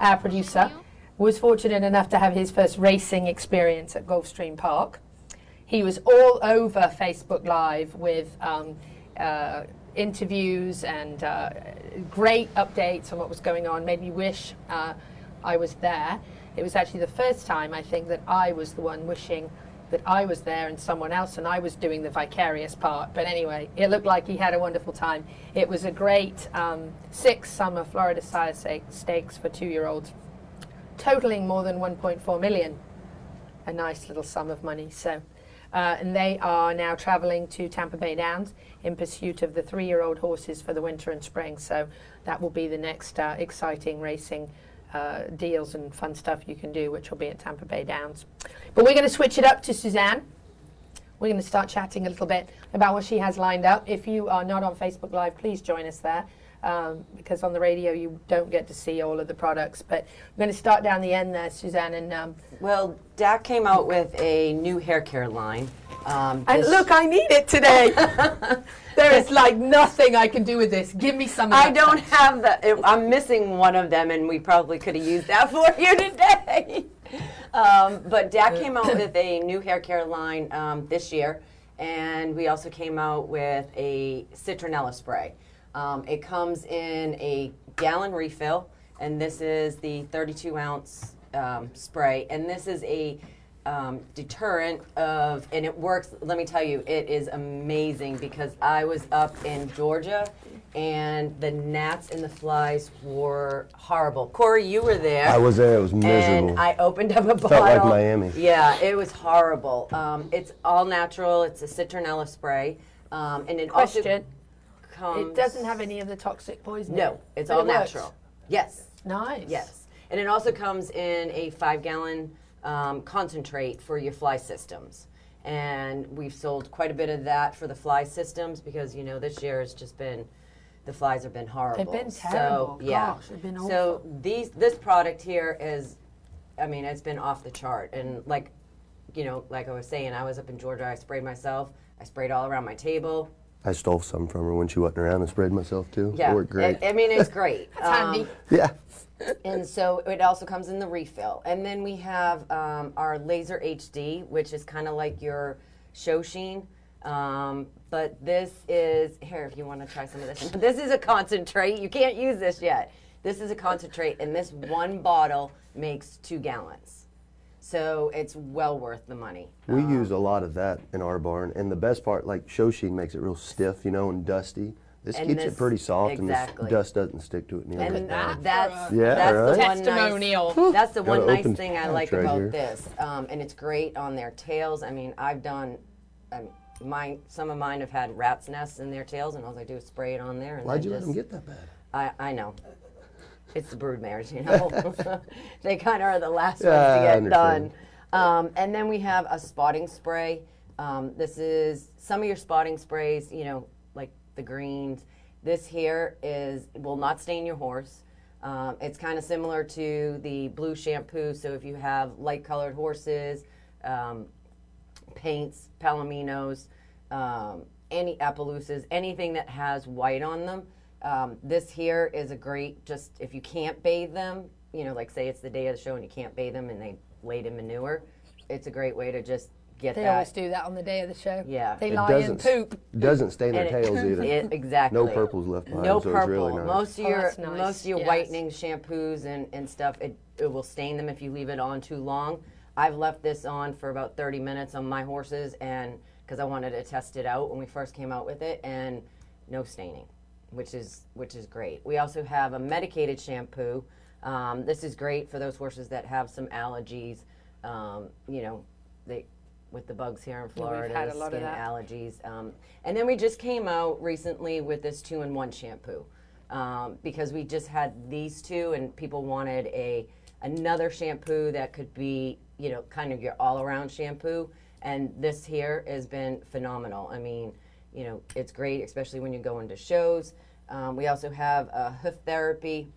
our producer, was fortunate enough to have his first racing experience at Gulfstream Park. He was all over Facebook Live with um, uh, interviews and uh, great updates on what was going on. Made me wish uh, I was there. It was actually the first time I think that I was the one wishing that I was there and someone else and I was doing the vicarious part. But anyway, it looked like he had a wonderful time. It was a great um, six summer Florida Sire Stakes for two year olds, totaling more than 1.4 million. A nice little sum of money. So. Uh, and they are now traveling to Tampa Bay Downs in pursuit of the three year old horses for the winter and spring. So that will be the next uh, exciting racing uh, deals and fun stuff you can do, which will be at Tampa Bay Downs. But we're going to switch it up to Suzanne. We're going to start chatting a little bit about what she has lined up. If you are not on Facebook Live, please join us there. Um, because on the radio you don't get to see all of the products. But I'm going to start down the end there, Suzanne. And um, well, DAC came out with a new hair care line. Um, and look, I need it today. there is like nothing I can do with this. Give me some. I don't have that. I'm missing one of them, and we probably could have used that for you today. Um, but DAC came out with a new hair care line um, this year, and we also came out with a citronella spray. Um, it comes in a gallon refill, and this is the 32 ounce um, spray, and this is a um, deterrent of, and it works. Let me tell you, it is amazing because I was up in Georgia and the gnats and the flies were horrible. Corey, you were there. I was there. It was miserable. And I opened up a bottle. Felt like Miami. Yeah, it was horrible. Um, it's all natural. It's a citronella spray, um, and it Question. also comes. It doesn't have any of the toxic poison. No, it's all it natural. Works. Yes. Nice. Yes, and it also comes in a five-gallon um, concentrate for your fly systems. And we've sold quite a bit of that for the fly systems because you know this year has just been the flies have been horrible. They've been terrible. So, yeah. Gosh, they've been awful. So these this product here is, I mean, it's been off the chart. And like, you know, like I was saying, I was up in Georgia. I sprayed myself. I sprayed all around my table. I stole some from her when she wasn't around and sprayed myself too. Yeah, it worked great. I, I mean, it's great. That's handy. yeah. and so it also comes in the refill. And then we have um, our Laser HD, which is kind of like your show sheen. Um, but this is here if you want to try some of this. This is a concentrate. You can't use this yet. This is a concentrate, and this one bottle makes two gallons. So it's well worth the money. We um, use a lot of that in our barn, and the best part, like show sheen, makes it real stiff, you know, and dusty. This and keeps this, it pretty soft, exactly. and the dust doesn't stick to it nearly. And that, that's yeah, that's right? the one testimonial. Nice, that's the one nice thing I like about here. this, um, and it's great on their tails. I mean, I've done. I mean, my some of mine have had rats' nests in their tails, and all I do is spray it on there. And Why'd you just, let them get that bad? I, I know. It's the brood mares, you know. they kind of are the last yeah, ones to get done. Um, and then we have a spotting spray. Um, this is some of your spotting sprays, you know, like the greens. This here is will not stain your horse. Um, it's kind of similar to the blue shampoo. So if you have light colored horses, um, paints, palominos, um, any Appaloosas, anything that has white on them. Um, this here is a great, just if you can't bathe them, you know, like say it's the day of the show and you can't bathe them and they laid in manure, it's a great way to just get them. they that. always do that on the day of the show. Yeah. They It lie in doesn't- poop. Doesn't stain their it- tails either. It, exactly. No purples left behind, No so purple. it's really nice. Most of Oh, your that's nice. most of your Yes. whitening shampoos and, and stuff, it, it will stain them if you leave it on too long. I've left this on for about 30 minutes on my horses, and because I wanted to test it out when we first came out with it, and no staining, which is which is great. We also have a medicated shampoo. Um, this is great for those horses that have some allergies. Um, you know, they with the bugs here in Florida, had a lot of skin allergies. Um, and then we just came out recently with this two-in-one shampoo um, because we just had these two, and people wanted a another shampoo that could be, you know, kind of your all-around shampoo. And this here has been phenomenal. I mean, you know, it's great, especially when you go into shows. Um, we also have a hoof therapy.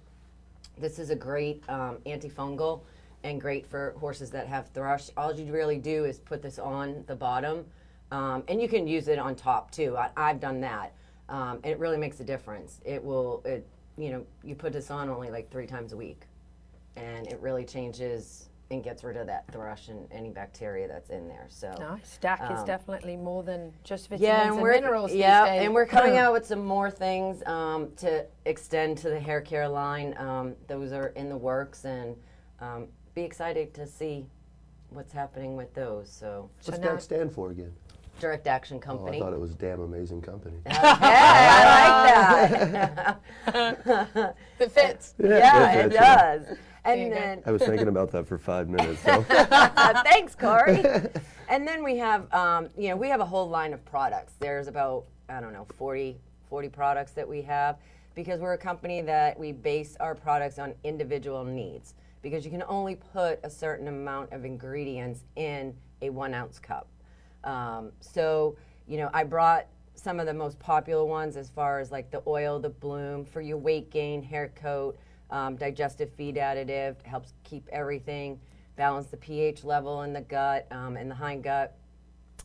This is a great um, antifungal and great for horses that have thrush. All you really do is put this on the bottom, um, and you can use it on top too. I, I've done that, um, and it really makes a difference. It will, it, you know, you put this on only like three times a week, and it really changes and gets rid of that thrush and any bacteria that's in there. So nice. DAC um, is definitely more than just vitamins yeah, and, and minerals. Yeah, and we're coming out with some more things um, to extend to the hair care line. Um, those are in the works, and um, be excited to see what's happening with those. So what's so DAC stand for again? Direct Action Company. Oh, I thought it was damn amazing company. Okay, I like that. it fits. Yeah, yeah it, fits, it does. Yeah. And then I was thinking about that for five minutes. So. Thanks, Corey. and then we have, um, you know, we have a whole line of products. There's about I don't know 40, 40 products that we have because we're a company that we base our products on individual needs because you can only put a certain amount of ingredients in a one ounce cup. Um, so, you know, I brought some of the most popular ones as far as like the oil, the bloom for your weight gain, hair coat um, digestive feed additive helps keep everything, balance the pH level in the gut um, and the hind gut,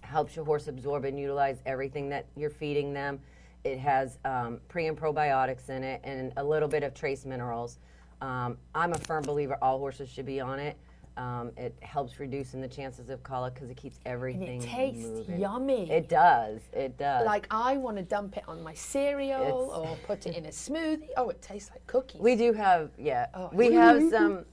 helps your horse absorb and utilize everything that you're feeding them. It has um, pre and probiotics in it and a little bit of trace minerals. Um, I'm a firm believer all horses should be on it. Um, it helps reducing the chances of colic because it keeps everything. And it tastes moving. yummy. It does. It does. Like I want to dump it on my cereal it's or put it in a smoothie. Oh, it tastes like cookies. We do have, yeah. Oh, we have some.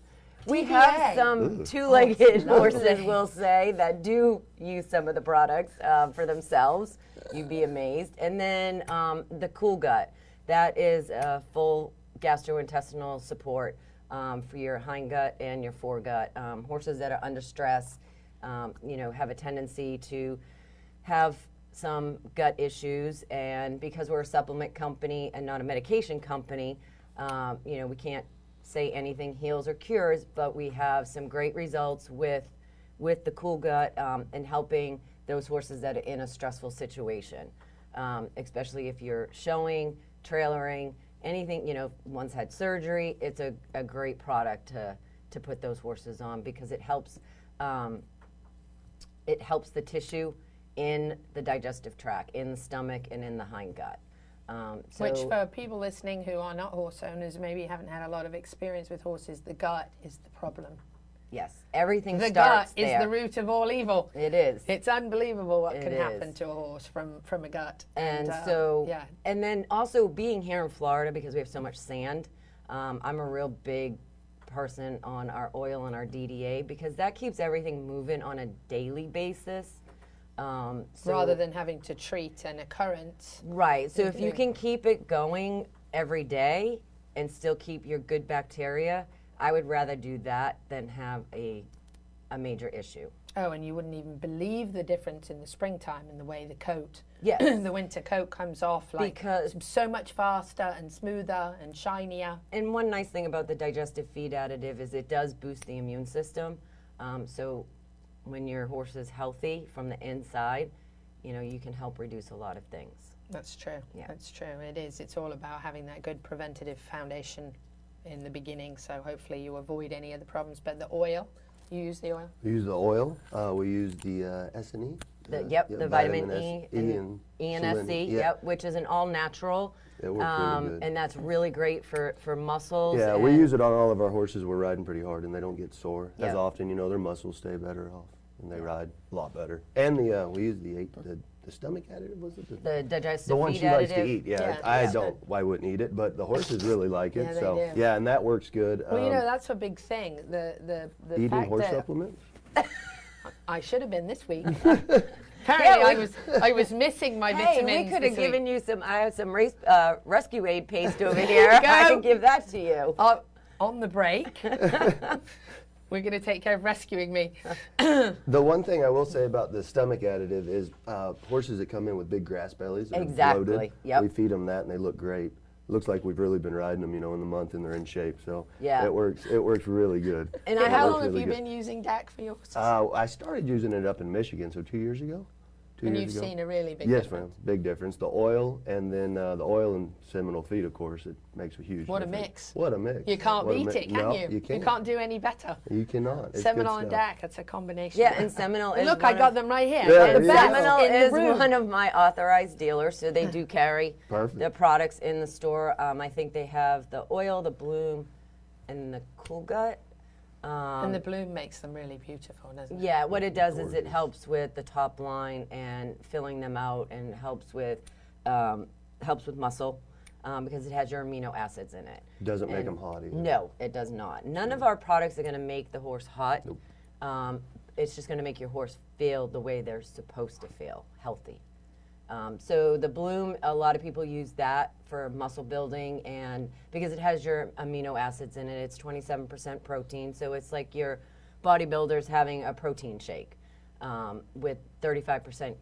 We have some two-legged oh, horses, we'll say, that do use some of the products um, for themselves. You'd be amazed. And then um, the Cool Gut, that is a full gastrointestinal support um, for your hindgut and your foregut. Um, horses that are under stress, um, you know, have a tendency to have some gut issues, and because we're a supplement company and not a medication company, um, you know, we can't say anything heals or cures, but we have some great results with with the cool gut um, and helping those horses that are in a stressful situation, um, especially if you're showing, trailering, anything, you know, one's had surgery, it's a, a great product to, to put those horses on because it helps, um, it helps the tissue in the digestive tract, in the stomach, and in the hind gut. Um, so Which, for people listening who are not horse owners, maybe haven't had a lot of experience with horses, the gut is the problem. Yes, everything the starts gut there. is the root of all evil. It is. It's unbelievable what it can is. happen to a horse from from a gut. And, and uh, so, yeah. And then also being here in Florida because we have so much sand, um, I'm a real big person on our oil and our DDA because that keeps everything moving on a daily basis. Um, so Rather than having to treat an occurrence. Right. So if you can keep it going every day and still keep your good bacteria I would rather do that than have a, a major issue. Oh, and you wouldn't even believe the difference in the springtime in the way the coat, yes. the winter coat comes off like because so much faster and smoother and shinier. And one nice thing about the digestive feed additive is it does boost the immune system. Um, so when your horse is healthy from the inside, you know you can help reduce a lot of things. That's true. Yeah. That's true. It is. It's all about having that good preventative foundation in the beginning, so hopefully you avoid any of the problems. But the oil, you use the oil? We use the oil. Uh, we use the uh, S and E. The, yep, the vitamin, vitamin E, and, and, e and SC, yep. yep, which is an all natural. It works um, really good. And that's really great for, for muscles. Yeah, we use it on all of our horses. We're riding pretty hard and they don't get sore yep. as often. You know, their muscles stay better off and they ride a lot better. And the uh, we use the eight the the stomach additive was it? The, the digestive The one she additive? likes to eat. Yeah, yeah I yeah. don't. Why wouldn't eat it? But the horses really like it. yeah, so do. yeah, and that works good. Well, um, you know that's a big thing. The the the eating fact horse that supplements. I should have been this week. Apparently, I was I was missing my hey, vitamins. we could have given you some. I have some race, uh, rescue aid paste over here. I can give that to you. Uh, on the break. We're going to take care of rescuing me. the one thing I will say about the stomach additive is uh, horses that come in with big grass bellies are exactly. bloated. Yep. We feed them that and they look great. Looks like we've really been riding them, you know, in the month and they're in shape. So yeah. it works. It works really good. And how long have really you good. been using DAC for your horses? Uh, I started using it up in Michigan, so two years ago two and years you've ago. seen a really big yes, difference. ma'am, big difference. The oil and then uh, the oil and Seminole feed, of course, it makes a huge. What difference. a mix! What a mix! You can't what beat it, can no, you? You can't. You can't do any better. You cannot. It's Seminole and DAC, it's a combination. Yeah, and Seminole is. Look, I got them right here. Yeah, and Seminole is one of my authorized dealers, so they do carry Perfect. the products in the store. Um, I think they have the oil, the bloom, and the cool gut and the bloom makes them really beautiful, doesn't it? Yeah, what it does is it helps with the top line and filling them out, and helps with um, helps with muscle um, because it has your amino acids in it. Doesn't make them hot either. No, it does not. None of our products are going to make the horse hot. Um, it's just going to make your horse feel the way they're supposed to feel, healthy. Um, so the bloom, a lot of people use that for muscle building, and because it has your amino acids in it, it's 27% protein. So it's like your bodybuilders having a protein shake um, with 35%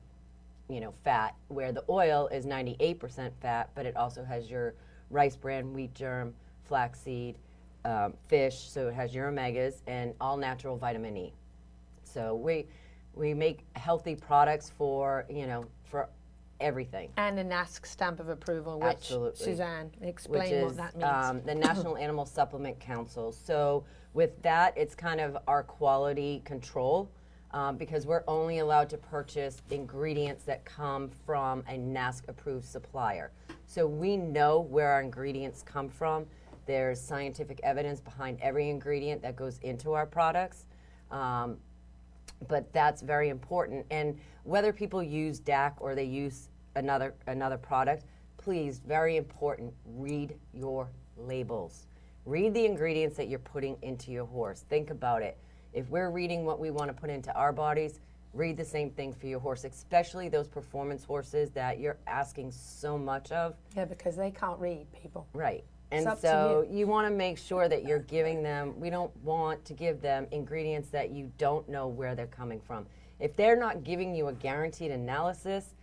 you know, fat, where the oil is 98% fat, but it also has your rice bran, wheat germ, flaxseed, um, fish, so it has your omegas and all natural vitamin E. So we we make healthy products for you know for everything, And a NASC stamp of approval, which Absolutely. Suzanne, which explain is what that means. um, the National Animal Supplement Council. So with that, it's kind of our quality control. Um, because we're only allowed to purchase ingredients that come from a NASC approved supplier. So we know where our ingredients come from. There's scientific evidence behind every ingredient that goes into our products. Um, but that's very important. And whether people use DAC or they use another another product, please, very important, read your labels. Read the ingredients that you're putting into your horse. Think about it. If we're reading what we want to put into our bodies, read the same thing for your horse, especially those performance horses that you're asking so much of. yeah, because they can't read people. Right. And so you, want to make sure that you're giving them, we don't want to give them ingredients that you don't know where they're coming from. If they're not giving you a guaranteed analysis,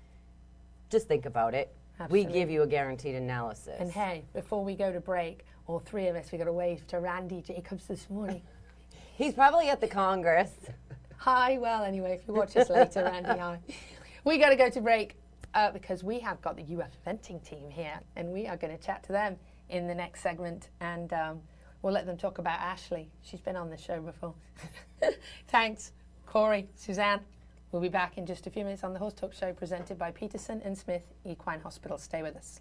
just think about it. We give you a guaranteed analysis. And hey, before we go to break, all three of us, we got to wave to Randy Jacobs this morning. He's probably at the Congress. Hi, well, anyway, if you watch us later, Randy, hi. We got to go to break uh, because we have got the UF eventing team here, and we are going to chat to them in the next segment, and um, we'll let them talk about Ashley. She's been on the show before. Thanks, Corey, Suzanne. We'll be back in just a few minutes on the Horse Talk Show presented by Peterson and Smith Equine Hospital. Stay with us.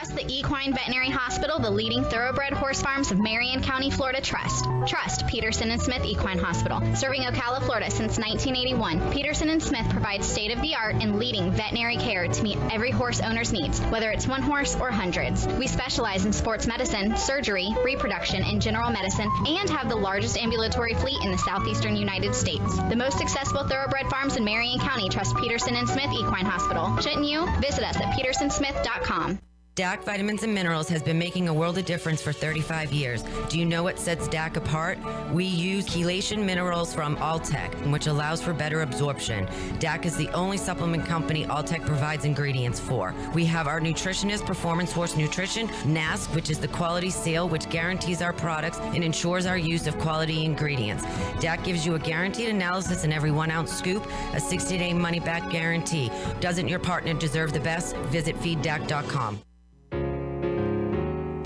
Trust the Equine Veterinary Hospital, the leading thoroughbred horse farms of Marion County, Florida. Trust. Trust Peterson and Smith Equine Hospital. Serving Ocala, Florida since 1981, Peterson and Smith provides state of the art and leading veterinary care to meet every horse owner's needs, whether it's one horse or hundreds. We specialize in sports medicine, surgery, reproduction, and general medicine, and have the largest ambulatory fleet in the southeastern United States. The most successful thoroughbred farms in Marion County trust Peterson and Smith Equine Hospital. Shouldn't you? Visit us at petersonsmith.com. DAC Vitamins and Minerals has been making a world of difference for 35 years. Do you know what sets DAC apart? We use chelation minerals from Alltech, which allows for better absorption. DAC is the only supplement company Alltech provides ingredients for. We have our nutritionist, Performance Horse Nutrition, NASC, which is the quality seal which guarantees our products and ensures our use of quality ingredients. DAC gives you a guaranteed analysis in every one ounce scoop, a 60 day money back guarantee. Doesn't your partner deserve the best? Visit feeddac.com.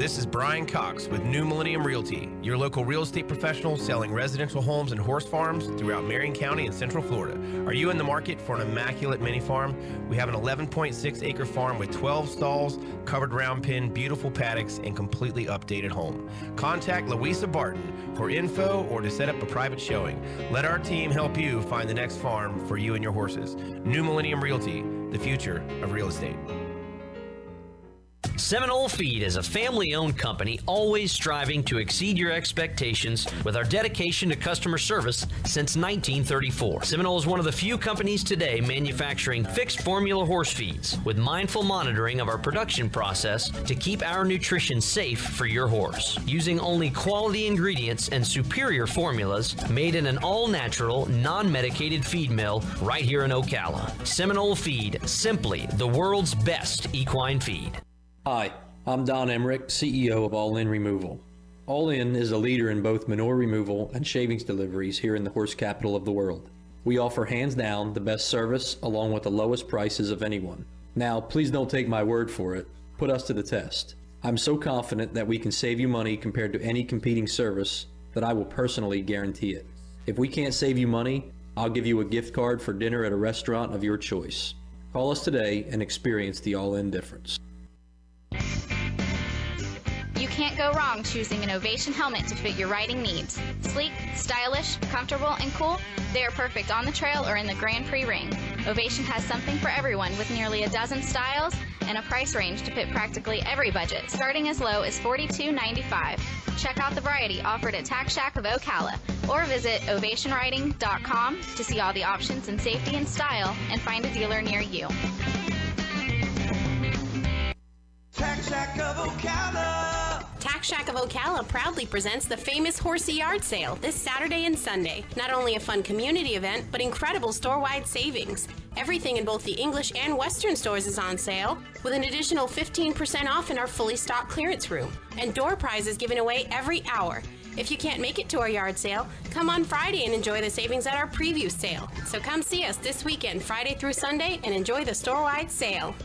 This is Brian Cox with New Millennium Realty, your local real estate professional selling residential homes and horse farms throughout Marion County and Central Florida. Are you in the market for an immaculate mini farm? We have an 11.6 acre farm with 12 stalls, covered round pen, beautiful paddocks, and completely updated home. Contact Louisa Barton for info or to set up a private showing. Let our team help you find the next farm for you and your horses. New Millennium Realty, the future of real estate. Seminole Feed is a family owned company always striving to exceed your expectations with our dedication to customer service since 1934. Seminole is one of the few companies today manufacturing fixed formula horse feeds with mindful monitoring of our production process to keep our nutrition safe for your horse. Using only quality ingredients and superior formulas made in an all natural, non medicated feed mill right here in Ocala. Seminole Feed, simply the world's best equine feed. Hi, I'm Don Emmerich, CEO of All In Removal. All In is a leader in both manure removal and shavings deliveries here in the horse capital of the world. We offer hands down the best service along with the lowest prices of anyone. Now, please don't take my word for it. Put us to the test. I'm so confident that we can save you money compared to any competing service that I will personally guarantee it. If we can't save you money, I'll give you a gift card for dinner at a restaurant of your choice. Call us today and experience the all in difference. You can't go wrong choosing an Ovation helmet to fit your riding needs. Sleek, stylish, comfortable, and cool, they are perfect on the trail or in the Grand Prix ring. Ovation has something for everyone with nearly a dozen styles and a price range to fit practically every budget, starting as low as $42.95. Check out the variety offered at Tack Shack of Ocala or visit ovationriding.com to see all the options in safety and style and find a dealer near you. Tack Shack of Ocala. Tack Shack of Ocala proudly presents the famous Horsey Yard Sale this Saturday and Sunday. Not only a fun community event, but incredible store-wide savings. Everything in both the English and Western stores is on sale, with an additional 15% off in our fully stocked clearance room. And door prizes given away every hour. If you can't make it to our yard sale, come on Friday and enjoy the savings at our preview sale. So come see us this weekend, Friday through Sunday, and enjoy the store-wide sale.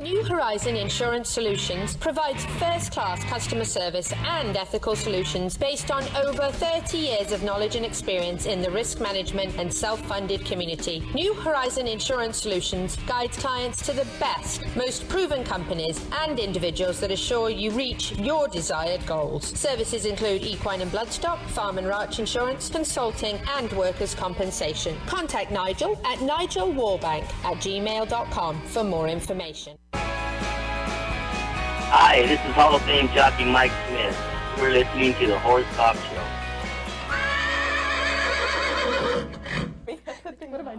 New Horizon Insurance Solutions provides first class customer service and ethical solutions based on over 30 years of knowledge and experience in the risk management and self funded community. New Horizon Insurance Solutions guides clients to the best, most proven companies and individuals that assure you reach your desired goals. Services include equine and bloodstock, farm and ranch insurance, consulting, and workers' compensation. Contact Nigel at nigelwarbank at gmail.com for more information. Hi, this is Hall of Fame jockey Mike Smith. We're listening to the Horse Talk Show.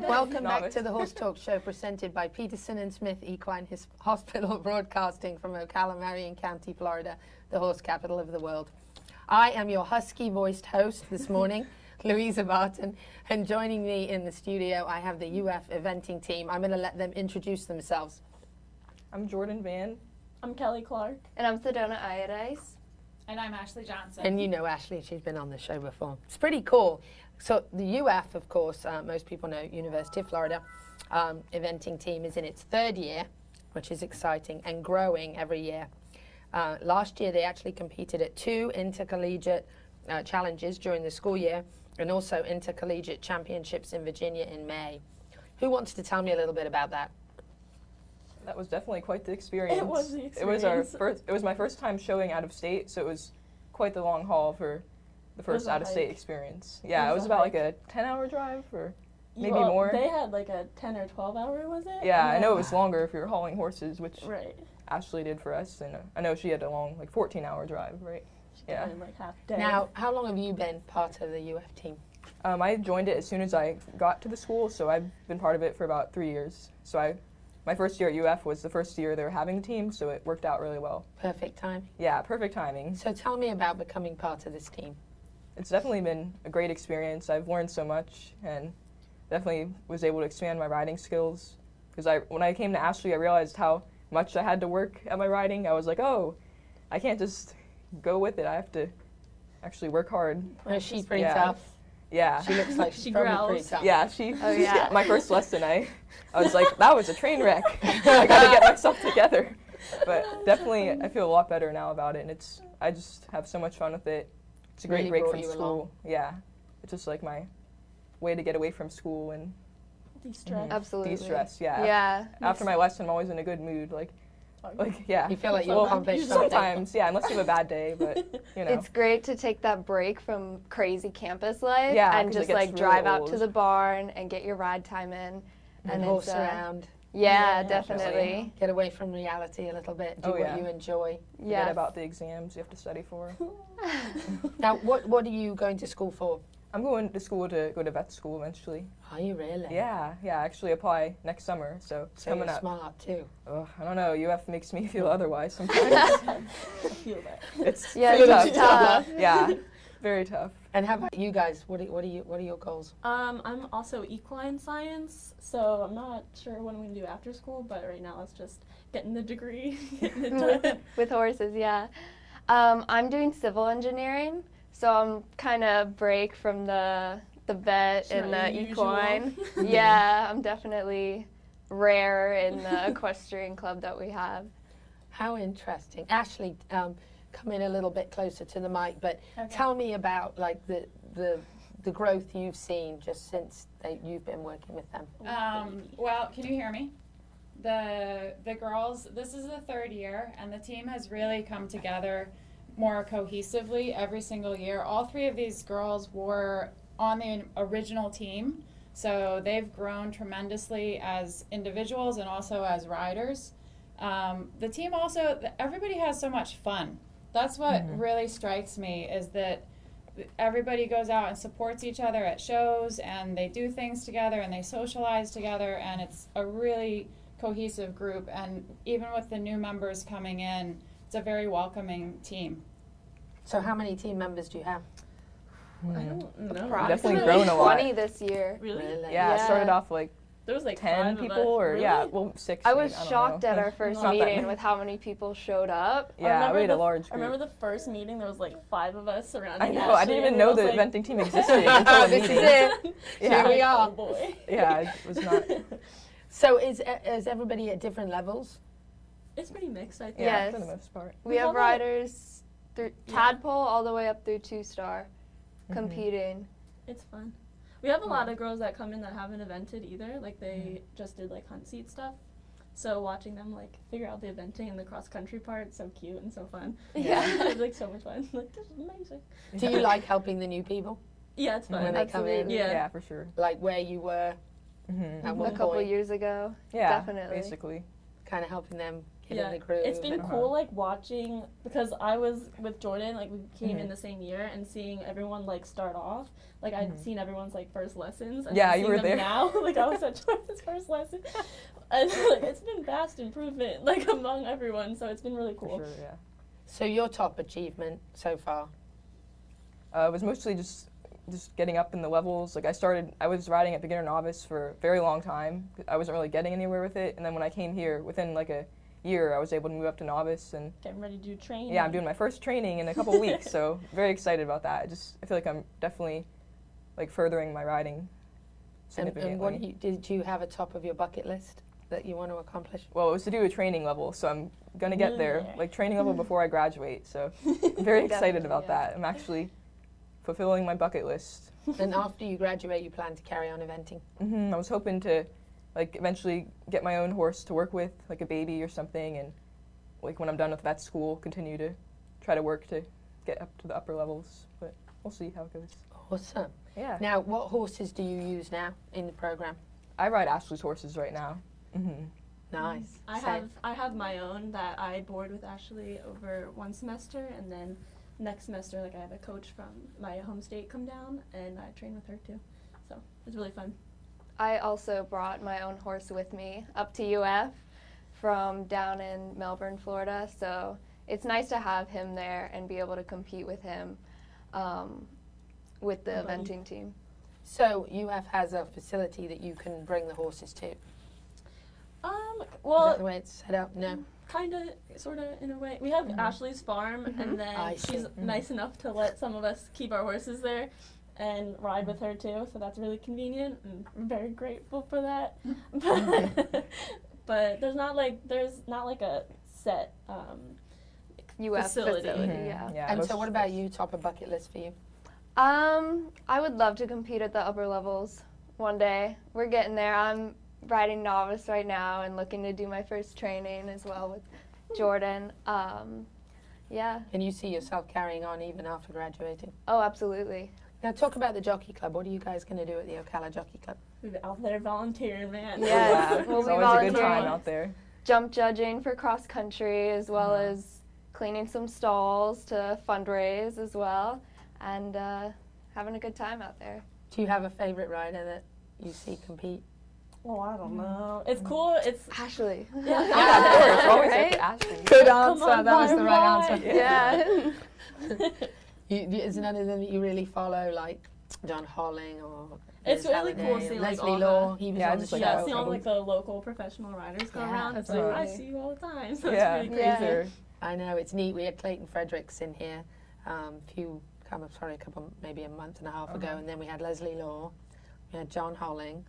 Welcome back to the Horse Talk Show presented by Peterson and Smith Equine His- Hospital broadcasting from Ocala, Marion County, Florida, the horse capital of the world. I am your husky voiced host this morning, Louisa Barton, and joining me in the studio I have the UF eventing team. I'm going to let them introduce themselves. I'm Jordan Van. I'm Kelly Clark. And I'm Sedona Iodice. And I'm Ashley Johnson. And you know Ashley, she's been on the show before. It's pretty cool. So the UF, of course, uh, most people know University of Florida um, eventing team is in its third year, which is exciting and growing every year. Uh, last year, they actually competed at two intercollegiate uh, challenges during the school year and also intercollegiate championships in Virginia in May. Who wants to tell me a little bit about that? That was definitely quite the experience. It was the experience. It was our first. It was my first time showing out of state, so it was quite the long haul for the first out of state experience. Yeah, It it was was, a about like a ten-hour drive, or maybe Well, more. They had like a 10 or 12 hour, was it? yeah, I know it was longer if you were hauling horses, which Right. Ashley did for us, and uh, I know she had a long, like 14-hour drive, right? Yeah. like half day. Now, how long have you been part of the UF team? Um, I joined it as soon as I got to the school, so I've been part of it for about three years. So I, my first year at UF was the first year they were having a team, so it worked out really well. Perfect timing. Yeah, perfect timing. So tell me about becoming part of this team. It's definitely been a great experience. I've learned so much and definitely was able to expand my riding skills. Because I, when I came to Ashley, I realized how much I had to work at my riding. I was like, oh, I can't just go with it. I have to actually work hard. Well, she's pretty Yeah. tough. Yeah. She looks like she's She probably growls. Yeah, she. Oh, yeah. my first lesson, I, I was like, that was a train wreck. I got to get myself together. But definitely, I feel a lot better now about it, and it's. I just have so much fun with it. It's a great Really break from school. along. Yeah, it's just like my way to get away from school and De-stress. Mm-hmm. Absolutely. de-stress. Yeah. Yeah. After my lesson, I'm always in a good mood. Like, like yeah. You feel like you've well, accomplished something. sometimes, yeah, unless you have a bad day, but you know. It's great to take that break from crazy campus life Yeah, and 'cause it just like really drive out to the barn and get your ride time in. And it's, horse uh, around. Yeah, Yeah, definitely. Get away from reality a little bit. Do Oh, what yeah. you enjoy. Yeah. Forget about the exams you have to study for. Now, what what are you going to school for? I'm going to school to go to vet school eventually. Are you really? Yeah, yeah, actually apply next summer, so it's So coming you're up. smart too. Ugh, I don't know, UF makes me feel otherwise sometimes. Feel that. it's Yeah, pretty it's tough. yeah, very tough. And how about you guys? What are, what are you what are your goals? Um, I'm also equine science, so I'm not sure what I'm going to do after school, but right now it's just getting the degree, getting it done. With horses, yeah. Um, I'm doing civil engineering, so I'm kind of break from the the vet It's and the equine. yeah, I'm definitely rare in the equestrian club that we have. How interesting. Ashley, um, come in a little bit closer to the mic, but Okay. tell me about like the the the growth you've seen just since they, you've been working with them? Um, well, can you hear me? The the girls. This is the third year, and the team has really come together more cohesively every single year. All three of these girls were on the original team, so they've grown tremendously as individuals and also as riders. Um, the team also, everybody has so much fun. That's what Mhm. really strikes me is that everybody goes out and supports each other at shows and they do things together and they socialize together and it's a really cohesive group and even with the new members coming in it's a very welcoming team So, how many team members do you have? Hmm. I don't know. We've definitely grown a lot. 20 this year. Really? Yeah, it started off like There was like ten people, us. or yeah, well six. I was don't shocked know. at our first meeting with how many people showed up. Yeah, remember we had a the- large I remember the first meeting. There was like five of us around. I know. I didn't even know the like- eventing team existed until the This is it. Yeah. Here we are. Oh boy. Yeah, it was not. So, is is everybody at different levels? It's pretty mixed, I think. Yeah, Yes. for the most part. We, We have have riders through Yeah. tadpole all the way up through two star Mm-hmm. competing. It's fun. We have a lot of girls that come in that haven't evented either. Like they just did like hunt seat stuff. So watching them like figure out the eventing and the cross country part, so cute and so fun. Yeah. it's like so much fun. Like this is amazing. Do you like helping the new people Yeah, it's fun. when they come in? Yeah. Yeah, for sure. Like where you were hmm at A one couple point, years ago. Yeah, Definitely. basically. kind of helping them get yeah, in the groove. it's been cool like watching because I was with Jordan, like we came in Mhm. the same year, and seeing everyone like start off. Like I'd Mhm. seen everyone's like first lessons. And Yeah, you seeing were them there. Now, like I was at Jordan's first lesson, and like it's been vast improvement like among everyone. So it's been really cool. sure, yeah. So, your top achievement so far? Uh, it was mostly just just getting up in the levels. Like I started, I was riding at beginner novice for a very long time. I wasn't really getting anywhere with it, and then when I came here, within like a year, I was able to move up to novice, and Getting ready to do training. yeah, I'm doing my first training in a couple weeks, so very excited about that. I just I feel like I'm definitely like furthering my riding And, and what you, did you have a top of your bucket list that you want to accomplish? well, it was to do a training level, so I'm gonna get there, like training level before I graduate. So I'm very excited about yeah. that. I'm actually fulfilling my bucket list. and after you graduate, you plan to carry on eventing. hmm I was hoping to, like, eventually get my own horse to work with, like a baby or something, and like when I'm done with vet school, continue to try to work to get up to the upper levels. But we'll see how it goes. Awesome. Yeah. Now, what horses do you use now in the program? I ride Ashley's horses right now. Mm-hmm. Nice. I Same. have I have my own that I board with Ashley over one semester, and then next semester, like I have a coach from my home state come down, and I train with her too. So it's really fun. I also brought my own horse with me up to UF from down in Melbourne, Florida. So it's nice to have him there and be able to compete with him um, with the Buddy. eventing team. So, UF has a facility that you can bring the horses to. Is Um, that well, the way it's set up? No. kind of, sort of, in a way. We have Ashley's farm, and then I see. she's nice enough to let some of us keep our horses there and ride with her too. So that's really convenient, and I'm very grateful for that. but, but there's not like there's not like a set um, UF facility. facility, Mhm. yeah. Yeah. and so, what about you? Top of bucket list for you? Um, I would love to compete at the upper levels one day. We're getting there. I'm riding novice right now and looking to do my first training as well with Jordan. Um, yeah. Can you see yourself carrying on even after graduating? Oh, absolutely. Now, talk about the jockey club. What are you guys going to do at the Ocala Jockey Club? We're out there volunteering, man. Yeah, we'll it's be always a good volunteering. time out there. Jump judging for cross country as well Uh-huh. as cleaning some stalls to fundraise as well and uh, having a good time out there. Do you have a favorite rider that you see compete? Oh, I don't know. It's cool. It's Ashley. yeah. Yeah, of course. Always Right? have to ask them. Good answer. on, that was the right answer. Yeah. You, you, is none of them that you really follow, like Jon Holling or It's Liz really cool seeing, like, Leslie all Law? the- He was Yeah, on the like, show. yeah, seeing all like the local professional riders go Yeah, around. It's like I see you all the time. So Yeah, it's pretty Yeah. crazy. Sure. I know it's neat. We had Clayton Fredericks in here um, a few, come up, sorry, a couple, maybe a month and a half ago, Uh-huh. and then we had Leslie Law, we had Jon Holling,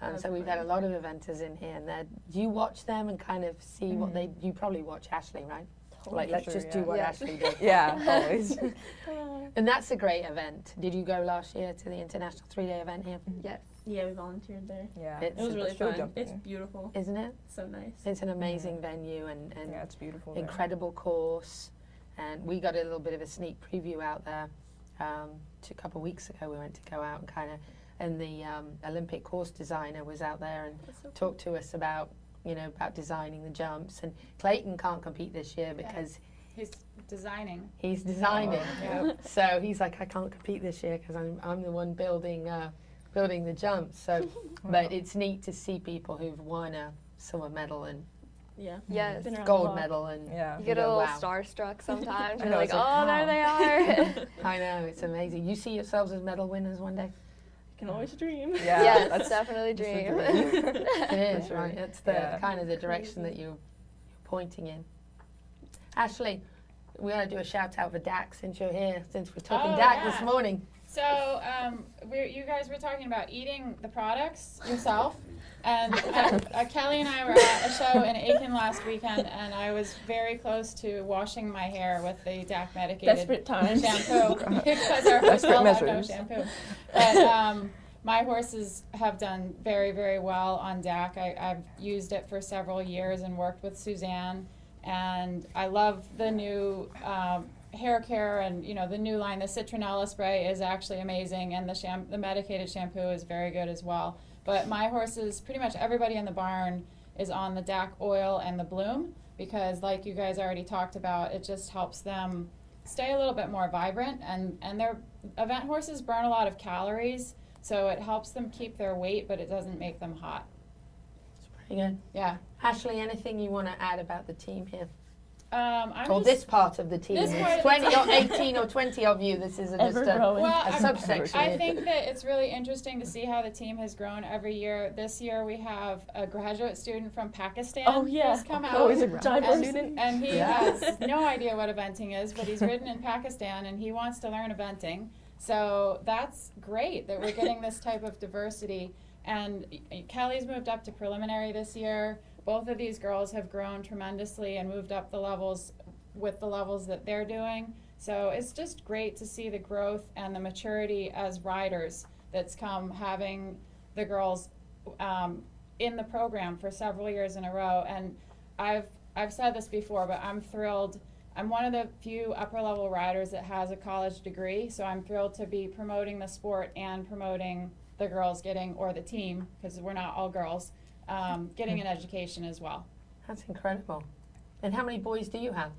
and so we've had a lot of eventers in here. And they're- do you watch them and kind of see what they? Mm-hmm. You probably watch Ashley, right? Like, let's sure, just yeah. do what Yeah. Ashley did. Yeah, always. and that's a great event. Did you go last year to the international three-day event here? Yes. Yeah, we volunteered there. Yeah. It's- it was really fun. jumping. It's beautiful. Isn't it? So nice. It's an amazing venue and, and Yeah, it's beautiful. there. incredible course. And we got a little bit of a sneak preview out there um, t- a couple of weeks ago. We went to go out and kind of, and the um, Olympic course designer was out there and talked to us about, you know, about designing the jumps. And Clayton can't compete this year because He's designing. he's designing. Oh, yeah. So he's like, I can't compete this year because I'm, I'm the one building uh, building the jumps. So, but it's neat to see people who've won a silver medal and Yeah. Yes. Been gold medal and Yeah. You get go, a little wow. starstruck sometimes. You're like, it's like, oh, there they are. I know it's amazing. You see yourselves as medal winners one day. Can always dream. Yeah, yes, that's definitely that's the dream. dream. It is right. It's the Yeah. kind of the direction that you're, you're pointing in. Ashley, we want to do a shout out for DAC since you're here. Since we're talking Oh, DAC yeah. this morning. So, um, we're, you guys were talking about eating the products yourself. And uh, uh, Kelly and I were at a show in Aiken last weekend, and I was very close to washing my hair with the DAC medicated Desperate times. shampoo because our horse Desperate have no measures. shampoo. But um, my horses have done very, very well on DAC. I, I've used it for several years and worked with Suzanne, and I love the new um, hair care and you know the new line. The citronella spray is actually amazing, and the sham- the medicated shampoo is very good as well. But my horses, pretty much everybody in the barn is on the DAC oil and the bloom because, like you guys already talked about, it just helps them stay a little bit more vibrant and and their event horses burn a lot of calories so it helps them keep their weight but it doesn't make them hot It's Pretty good. yeah Ashley, anything you want to add about the team here? Um i'm or this part of the team? this part It's of the 20 or 18 or 20 of you. This isn't just a, well a I'm- subsection. I think that it's really interesting to see how the team has grown every year. This year we have a graduate student from Pakistan Oh, yeah. who's come Oh, out. he's a giant and, student? and he Yeah. has no idea what eventing is, but he's ridden in Pakistan and he wants to learn eventing. So that's great that we're getting this type of diversity. And Kelly's moved up to preliminary this year. Both of these girls have grown tremendously and moved up the levels with the levels that they're doing. So it's just great to see the growth and the maturity as riders that's come having the girls um, in the program for several years in a row. And I've I've said this before, but I'm thrilled. I'm one of the few upper level riders that has a college degree, so I'm thrilled to be promoting the sport and promoting the girls getting or the team because we're not all girls um, getting an education as well. That's incredible. And how many boys do you have?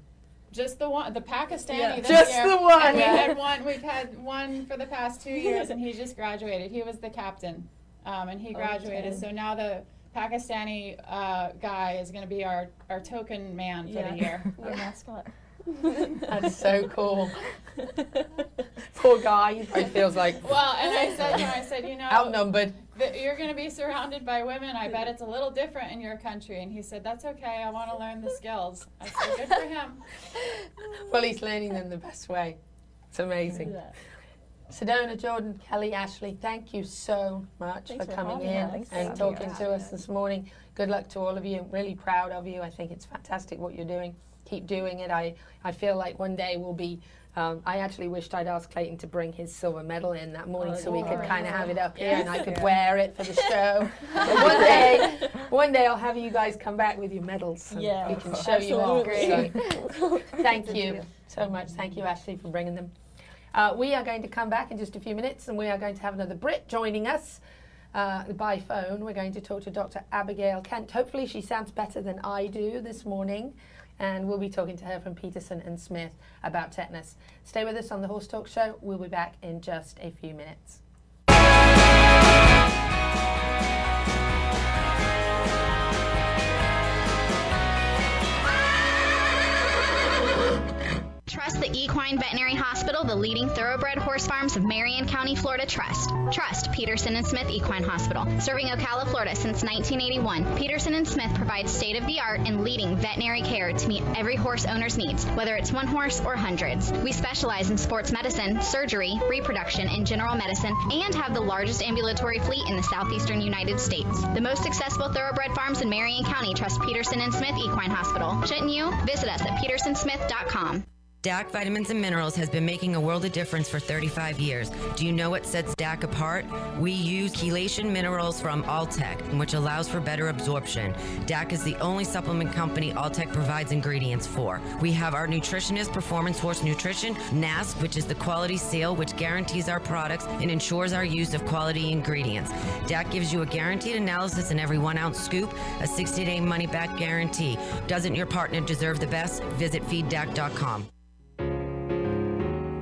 Just the one, the Pakistani Yeah. this Just year. the one. And we had one. We've had one for the past two years, and he just graduated. He was the captain, um, and he graduated. Okay. So now the Pakistani uh, guy is going to be our, our token man for the year. Our mascot. That's so cool. Poor guy. He probably feels like Well, and I said to him, I said, you know, outnumbered. that you're going to be surrounded by women. I bet it's a little different in your country. And he said, that's okay. I want to learn the skills. I said, good for him. Well, he's learning them the best way. It's amazing. Yeah. Sedona, Jordan, Kelly, Ashley, thank you so much Thanks for for coming in us. And talking to us this morning. Good luck to all of you. I'm Really proud of you. I think it's fantastic what you're doing. Keep doing it. I, I feel like one day we'll be. Um, I actually wished I'd asked Clayton to bring his silver medal in that morning Oh, so we could kind of have it up here and I could Yeah. wear it for the show. One day, one day I'll have you guys come back with your medals. and Yeah, we can show you off. absolutely. So, thank you so much. Thank you, Ashley, for bringing them. Uh, we are going to come back in just a few minutes and we are going to have another Brit joining us uh, by phone. We're going to talk to Dr. Abigail Kent. Hopefully, she sounds better than I do this morning. And we'll be talking to her from Peterson and Smith about tetanus. Stay with us on the Horse Talk Show. We'll be back in just a few minutes. Trust the equine Veterinary Hospital, the leading thoroughbred horse farms of Marion County, Florida Trust. Trust Peterson and Smith Equine Hospital. Serving Ocala, Florida since 1981, Peterson and Smith provides state of the art and leading veterinary care to meet every horse owner's needs, whether it's one horse or hundreds. We specialize in sports medicine, surgery, reproduction, and general medicine, and have the largest ambulatory fleet in the southeastern United States. The most successful thoroughbred farms in Marion County trust Peterson and Smith Equine Hospital. Shouldn't you? Visit us at petersonsmith.com. DAC Vitamins and Minerals has been making a world of difference for 35 years. Do you know what sets DAC apart? We use chelation minerals from Alltech, which allows for better absorption. DAC is the only supplement company Alltech provides ingredients for. We have our nutritionist, Performance Horse Nutrition, NASC, which is the quality seal, which guarantees our products and ensures our use of quality ingredients. DAC gives you a guaranteed analysis in every one ounce scoop, a 60 day money back guarantee. Doesn't your partner deserve the best? Visit feeddac.com.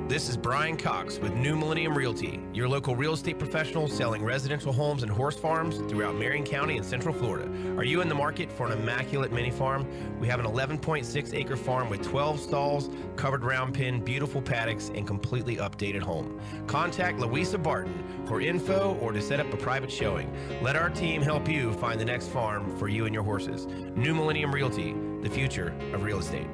This is Brian Cox with New Millennium Realty, your local real estate professional selling residential homes and horse farms throughout Marion County and Central Florida. Are you in the market for an immaculate mini farm? We have an 11.6 acre farm with 12 stalls, covered round pen, beautiful paddocks, and completely updated home. Contact Louisa Barton for info or to set up a private showing. Let our team help you find the next farm for you and your horses. New Millennium Realty, the future of real estate.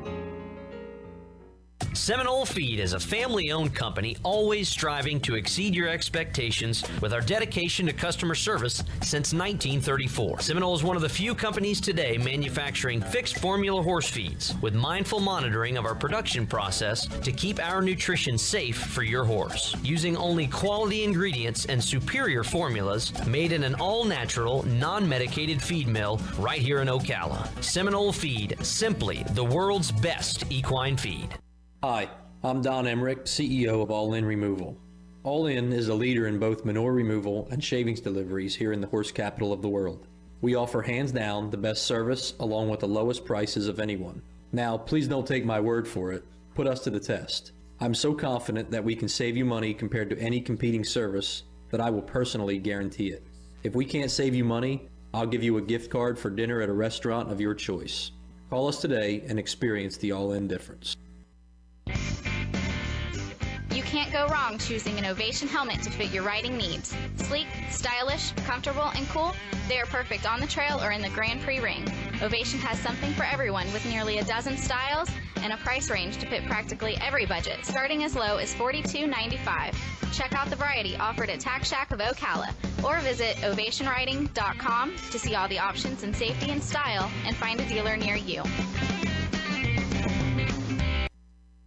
Seminole Feed is a family owned company always striving to exceed your expectations with our dedication to customer service since 1934. Seminole is one of the few companies today manufacturing fixed formula horse feeds with mindful monitoring of our production process to keep our nutrition safe for your horse. Using only quality ingredients and superior formulas made in an all natural, non medicated feed mill right here in Ocala. Seminole Feed, simply the world's best equine feed. Hi, I'm Don Emmerich, CEO of All In Removal. All In is a leader in both manure removal and shavings deliveries here in the horse capital of the world. We offer hands down the best service along with the lowest prices of anyone. Now, please don't take my word for it. Put us to the test. I'm so confident that we can save you money compared to any competing service that I will personally guarantee it. If we can't save you money, I'll give you a gift card for dinner at a restaurant of your choice. Call us today and experience the all in difference. Wrong choosing an Ovation helmet to fit your riding needs. Sleek, stylish, comfortable, and cool, they are perfect on the trail or in the Grand Prix ring. Ovation has something for everyone with nearly a dozen styles and a price range to fit practically every budget, starting as low as $42.95. Check out the variety offered at Tack Shack of Ocala or visit ovationriding.com to see all the options in safety and style and find a dealer near you.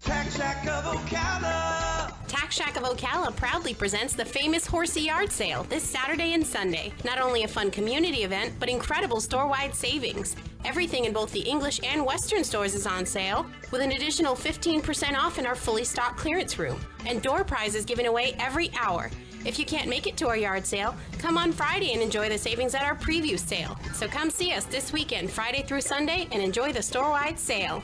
Tack Shack of Ocala. Shack of Ocala proudly presents the famous Horsey Yard Sale this Saturday and Sunday. Not only a fun community event, but incredible store wide savings. Everything in both the English and Western stores is on sale, with an additional 15% off in our fully stocked clearance room. And door prizes given away every hour. If you can't make it to our yard sale, come on Friday and enjoy the savings at our preview sale. So come see us this weekend, Friday through Sunday, and enjoy the store wide sale.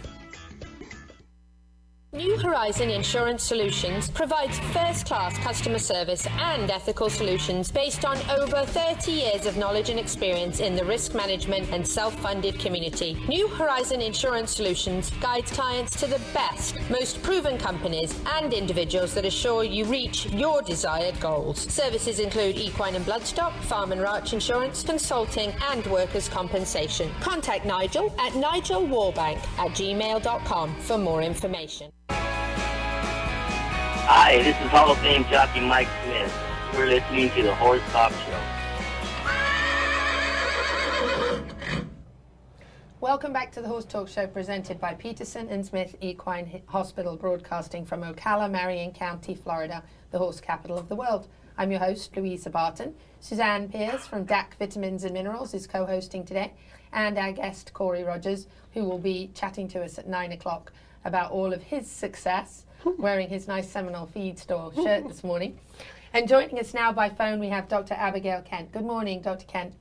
New Horizon Insurance Solutions provides first class customer service and ethical solutions based on over 30 years of knowledge and experience in the risk management and self funded community. New Horizon Insurance Solutions guides clients to the best, most proven companies and individuals that assure you reach your desired goals. Services include equine and bloodstock, farm and ranch insurance, consulting, and workers' compensation. Contact Nigel at nigelwarbank at gmail.com for more information. Hi, this is Hall of Fame jockey Mike Smith. You're listening to the Horse Talk Show. Welcome back to the Horse Talk Show presented by Peterson and Smith Equine Hospital, broadcasting from Ocala, Marion County, Florida, the horse capital of the world. I'm your host, Louisa Barton. Suzanne Pierce from DAC Vitamins and Minerals is co hosting today, and our guest, Corey Rogers, who will be chatting to us at 9 o'clock about all of his success wearing his nice Seminole Feed Store shirt this morning. And joining us now by phone, we have Dr. Abigail Kent. Good morning, Dr. Kent.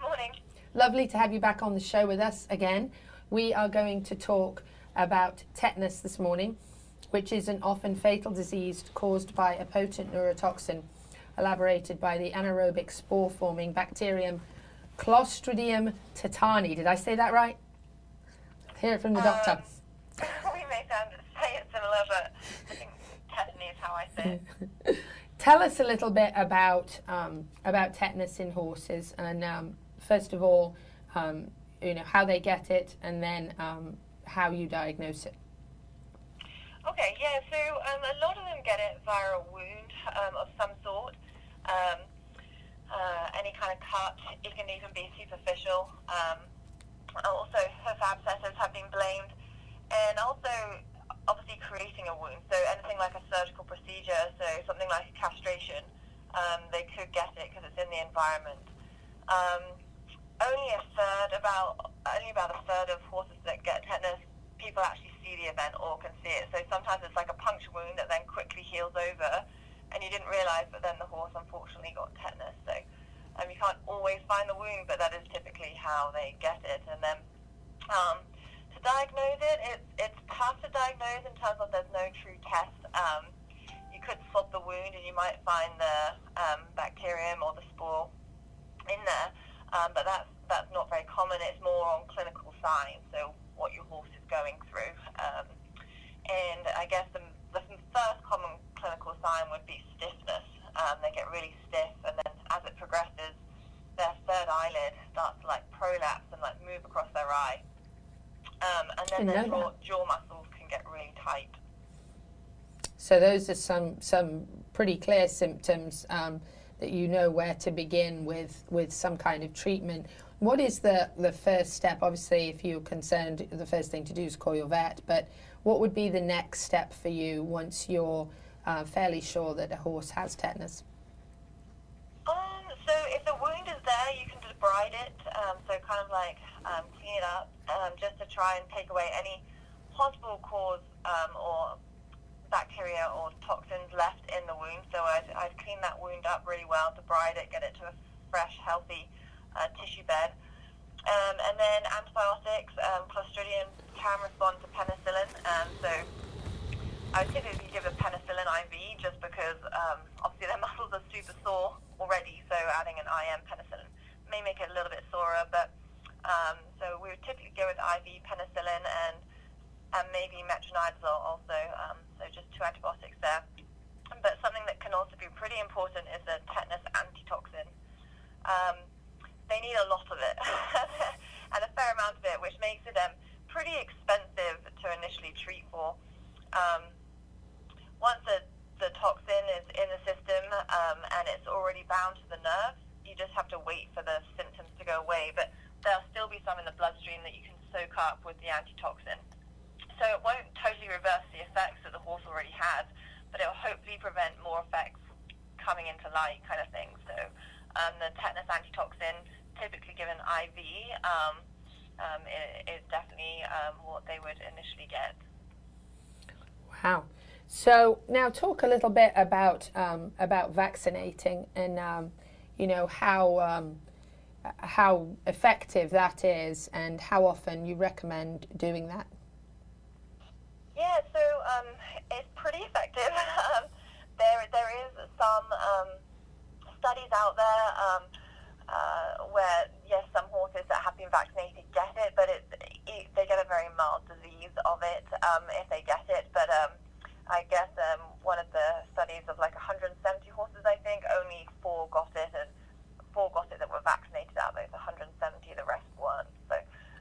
Morning. Lovely to have you back on the show with us again. We are going to talk about tetanus this morning, which is an often fatal disease caused by a potent neurotoxin elaborated by the anaerobic spore forming bacterium Clostridium tetani. Did I say that right? Hear it from the uh, doctor. we may sound say it similar similar, but I think tetany is how I say it. Tell us a little bit about um, about tetanus in horses, and um, first of all, um, you know how they get it, and then um, how you diagnose it. Okay, yeah, so um, a lot of them get it via a wound um, of some sort. Um, uh, any kind of cut, it can even be superficial. Um, also, hoof abscesses have been blamed, and also obviously creating a wound. So anything like a surgical procedure, so something like a castration, um, they could get it because it's in the environment. Um, only a third, about only about a third of horses that get tetanus, people actually see the event or can see it. So sometimes it's like a puncture wound that then quickly heals over, and you didn't realise, but then the horse unfortunately got tetanus. So um, you can't always find the wound, but that is typically how they get it. And then um, to diagnose it, it's, it's tough to terms of there's no true test. Um, you could swab the wound and you might find the um, bacterium or the spore in there, um, but that's, that's not very common. It's more on clinical signs, so what your horse is going through. Um, and I guess the, the first common clinical sign would be stiffness. Um, they get really stiff, and then as it progresses, their third eyelid starts to like prolapse and like move across their eye. Um, and then their jaw, jaw muscles get really tight. So those are some some pretty clear symptoms um, that you know where to begin with with some kind of treatment. What is the the first step? Obviously, if you're concerned, the first thing to do is call your vet. But what would be the next step for you once you're uh, fairly sure that a horse has tetanus? Um, so if the wound is there, you can debride it. Um, so kind of like um, clean it up, um, just to try and take away any possible cause um, or bacteria or toxins left in the wound. So I'd, I'd clean that wound up really well, debride it, get it to a fresh, healthy uh, tissue bed. Um, and then antibiotics, um, Clostridium can respond to penicillin. Um, so I would typically give a penicillin IV just because um, obviously their muscles are super sore already, so adding an IM penicillin may make it a little bit sorer. But um, so we would typically go with IV penicillin and and maybe metronidazole also. Um, so just two antibiotics there. But something that can also be pretty important is a tetanus antitoxin. Um, they need a lot of it and a fair amount of it, which makes it um, pretty expensive to initially treat for. Um, once the, the toxin is in the system um, and it's already bound to the nerves, you just have to wait for the symptoms to go away. But there'll still be some in the bloodstream that you can soak up with the antitoxin. So it won't totally reverse the effects that the horse already has, but it will hopefully prevent more effects coming into light kind of thing. So um, the tetanus antitoxin, typically given IV, um, um, is, definitely um, what they would initially get. Wow. So now talk a little bit about um, about vaccinating and um, you know how how effective that is and how often you recommend doing that. Yeah, so um, it's pretty effective. um, there, there is some um, studies out there um, uh, where, yes, some horses that have been vaccinated get it, but it, it, they get a very mild disease of it um, if they get it. But um, I guess um, one of the studies of like 170 horses, I think, only four got it, and four got it that were vaccinated out of those 170. The rest weren't. So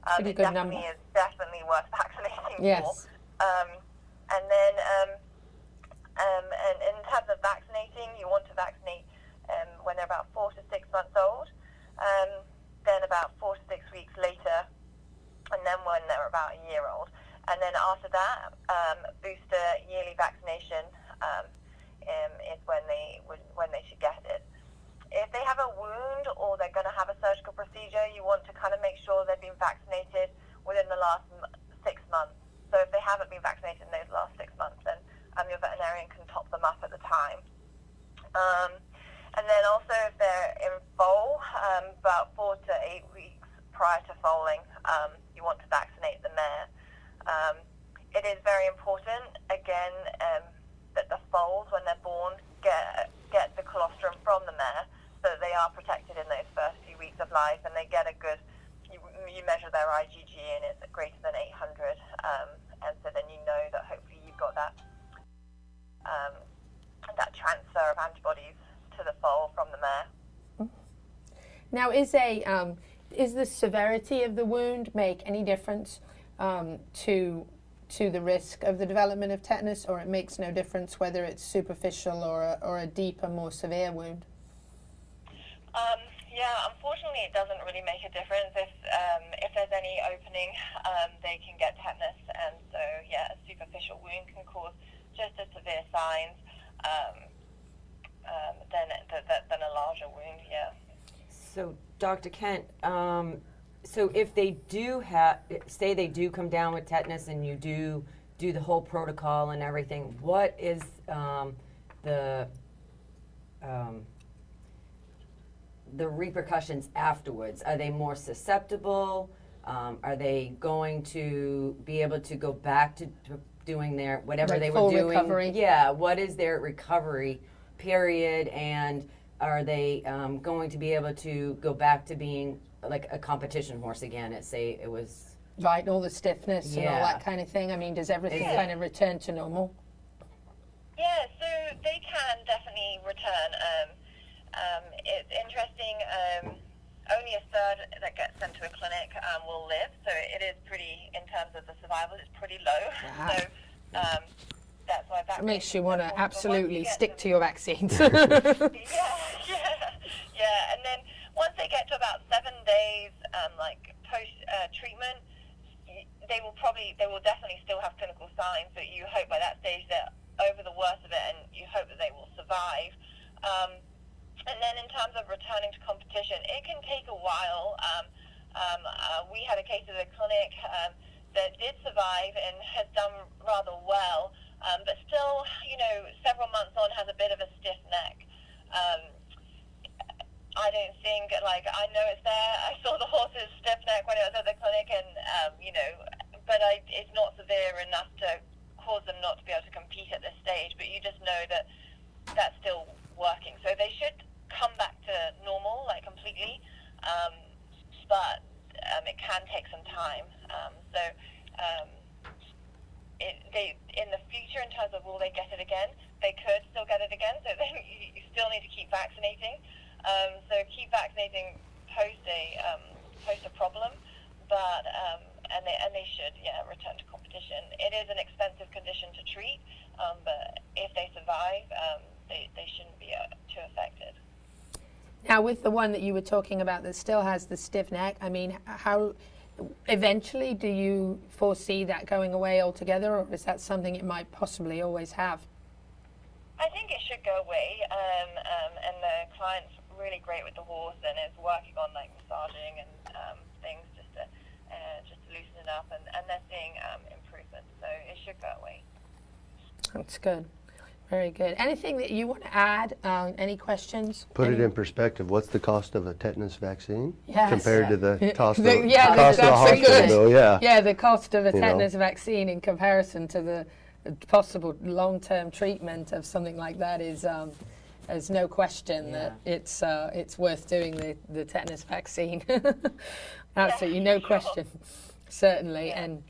um, it definitely number. is definitely worth vaccinating for. Um, and then, um, um, and in terms of vaccinating, you want to vaccinate um, when they're about four to six months old, um, then about four to six weeks later, and then when they're about a year old. And then after that, um, booster yearly vaccination is when they when they should get it. If they have a wound or they're going to have a surgical procedure, you want to kind of make sure they've been vaccinated within the last six months. So if they haven't been vaccinated in those last six months, then um, your veterinarian can top them up at the time. Um, and then also if they're in foal, um, about four to eight weeks prior to foaling, um, you want to vaccinate the mare. Um, it is very important, again, um, that the foals, when they're born, get, get the colostrum from the mare so that they are protected in those first few weeks of life and they get a good you, you measure their IgG and it's greater than 800, um, and so then you know that hopefully you've got that um, that transfer of antibodies to the foal from the mare. Now, is a um, is the severity of the wound make any difference um, to to the risk of the development of tetanus, or it makes no difference whether it's superficial or a, or a deeper, more severe wound? Um, yeah, unfortunately, it doesn't really make a difference. If um, if there's any opening, um, they can get tetanus, and so yeah, a superficial wound can cause just as severe signs um, um, than, than than a larger wound. Yeah. So, Dr. Kent, um, so if they do have, say they do come down with tetanus and you do do the whole protocol and everything, what is um, the the repercussions afterwards? Are they more susceptible? Um, are they going to be able to go back to, to doing their whatever Like they full were doing? recovery? Yeah. What is their recovery period and are they um, going to be able to go back to being like a competition horse again at say it was Right, all the stiffness and all that kind of thing. I mean, does everything Yeah. kind of return to normal? Yeah, so they can definitely return. Um, um, it's interesting. Um, only a third that gets sent to a clinic um, will live, so it is pretty, in terms of the survival, it's pretty low. Wow. So um, that's why vaccinations makes you want to are important. But once absolutely stick to your vaccines. yeah, yeah, yeah. And then once they get to about seven days, um, like post uh, treatment, they will probably, they will definitely still have clinical signs. But you hope by that stage they're over the worst of it, and you hope that they will survive. Um, and then in terms of returning to competition, it can take a while. Um, um, uh, we had a case at a clinic um, that did survive and has done rather well, um, but still, you know, several months on has a bit of a stiff neck. Um, I don't think, like, I know it's there. I saw the horse's stiff neck when it was at the clinic, and, um, you know, but I, it's not severe enough to cause them not to be able to compete at this stage. But you just know that that's still working. So they should come back to normal, like completely. Um, but um, it can take some time. Um, so um, it, they, in the future, in terms of will they get it again, they could still get it again. So then you, still need to keep vaccinating. Um, so keep vaccinating post a um, post a problem, but and they and they should yeah return to competition. It is an expensive condition to treat, but if they survive, they they shouldn't be uh, too affected. Now, with the one that you were talking about that still has the stiff neck, I mean, how eventually do you foresee that going away altogether, or is that something it might possibly always have? I think it should go away, um, um, and the client's really great with the horse and is working on like massaging and um, things just to uh, just to loosen it up, and, and they're seeing um, improvements, so it should go away. That's good. Very good. Anything that you want to add? Um, any questions? Put it in perspective. What's the cost of a tetanus vaccine Yes. compared to the cost of, The- yeah, cost of a hospital good. bill? Yeah. Yeah, the cost of a You know. tetanus vaccine in comparison to the possible long-term treatment of something like that is. Um, there's no question that it's uh, it's worth doing the, the tetanus vaccine. Absolutely, no question. Certainly, and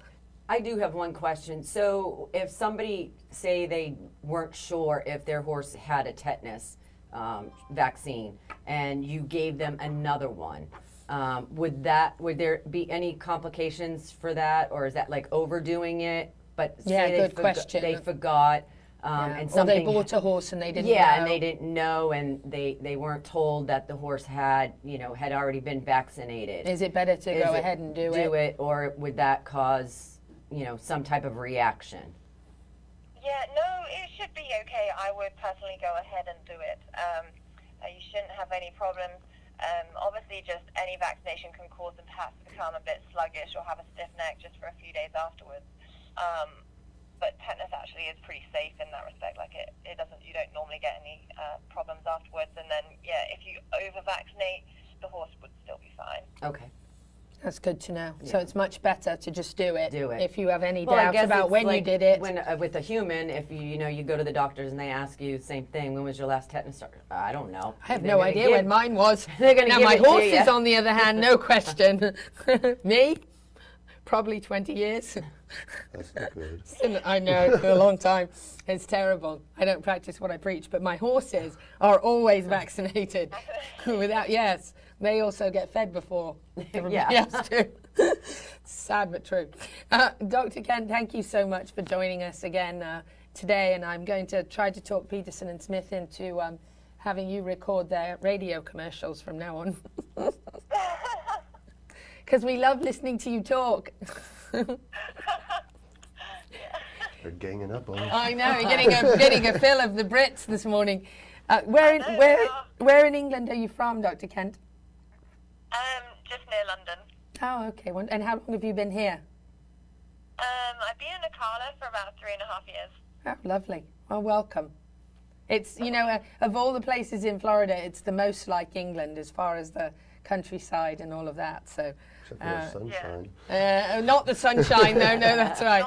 I do have one question. So, if somebody say they weren't sure if their horse had a tetanus um, vaccine, and you gave them another one, um, would that would there be any complications for that, or is that like overdoing it? But Yeah, say they good forgo- question. They forgot. Um, Yeah. and Or they bought a horse and they didn't Yeah, know. and they didn't know, and they they weren't told that the horse had you know had already been vaccinated. Is it better to Is go ahead and do do it? it, or would that cause you know some type of reaction? Yeah, no, it should be okay. I would personally go ahead and do it. Um, uh, you shouldn't have any problems. Um, obviously, just any vaccination can cause them perhaps to become a bit sluggish or have a stiff neck just for a few days afterwards. Um, but tetanus actually is pretty safe in that respect. Like it, it doesn't, you don't normally get any uh, problems afterwards. And then, yeah, if you over vaccinate, the horse would still be fine. Okay. That's good to know. So it's much better to just do it. Do it. If you have any Well, doubts about it's when you did it. When uh, with a human, if you you know you go to the doctors and they ask you the same thing, when was your last tetanus? shot? I don't know. I have They're no idea give- when mine was. They're gonna now give my it to horses, on the other hand, no question. Me, Probably 20 years. That's not good. I know, for a long time. It's terrible. I don't practice what I preach, but my horses are always vaccinated. Without, yes, they also get fed before everybody Yeah. else do. Sad but true. Uh, Dr. Kent, thank you so much for joining us again uh, today, and I'm going to try to talk Peterson and Smith into um, having you record their radio commercials from now on. Because we love listening to you talk. They're ganging up on us. I know, you're getting a, getting a fill of the Brits this morning. Uh, where, in, where, where in England are you from, Dr. Kent? Um, just near London. Oh, okay. And how long have you been here? Um, I've been in Ocala for about three and a half years. Oh, lovely. Well, welcome. It's, you know, uh, of all the places in Florida, it's the most like England as far as the countryside and all of that. So, Except for the sunshine. Uh, not the sunshine, no, no, that's right.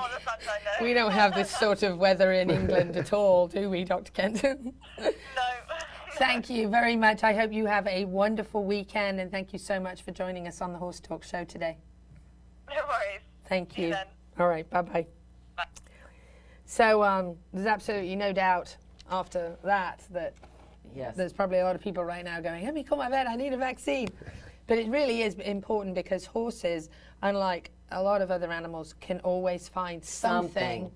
We don't have this sort of weather in England at all, do we, Dr. Kenton? no. Thank you very much. I hope you have a wonderful weekend, and thank you so much for joining us on the Horse Talk Show today. No worries. Thank you. All right, bye bye. So, um, there's absolutely no doubt after that that Yes. there's probably a lot of people right now going, Let me call my vet, I need a vaccine. But it really is important because horses, unlike a lot of other animals, can always find something, Something.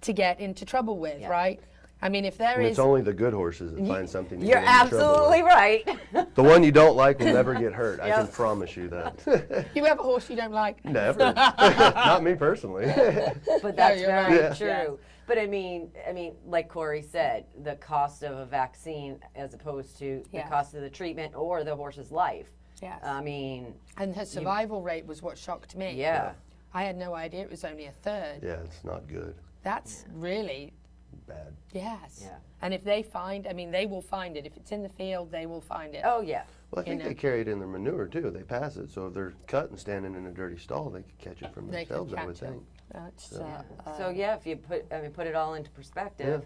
to get into trouble with, right? I mean, if there And is. it's only the good horses that find something to You're get into trouble absolutely right. The one you don't like will never get hurt. I can promise you that. you have a horse you don't like? never. Not me personally. but that's you're very right. true. Yes. But I mean, I mean, like Corey said, the cost of a vaccine as opposed to Yes. the cost of the treatment or the horse's life. Yes. I mean, And her survival rate was what shocked me. Yeah. I had no idea it was only a third. yeah, it's not good. That's really Bad. yes. Yeah. And if they find, I mean, they will find it. If it's in the field, they will find it. oh yeah. Well, I You think know. they carry it in their manure too. They pass it, so if they're cut and standing in a dirty stall, they could catch it from They can themselves. I would catch it. think. That's, So- uh, So yeah, if you put, I mean, put it all into perspective,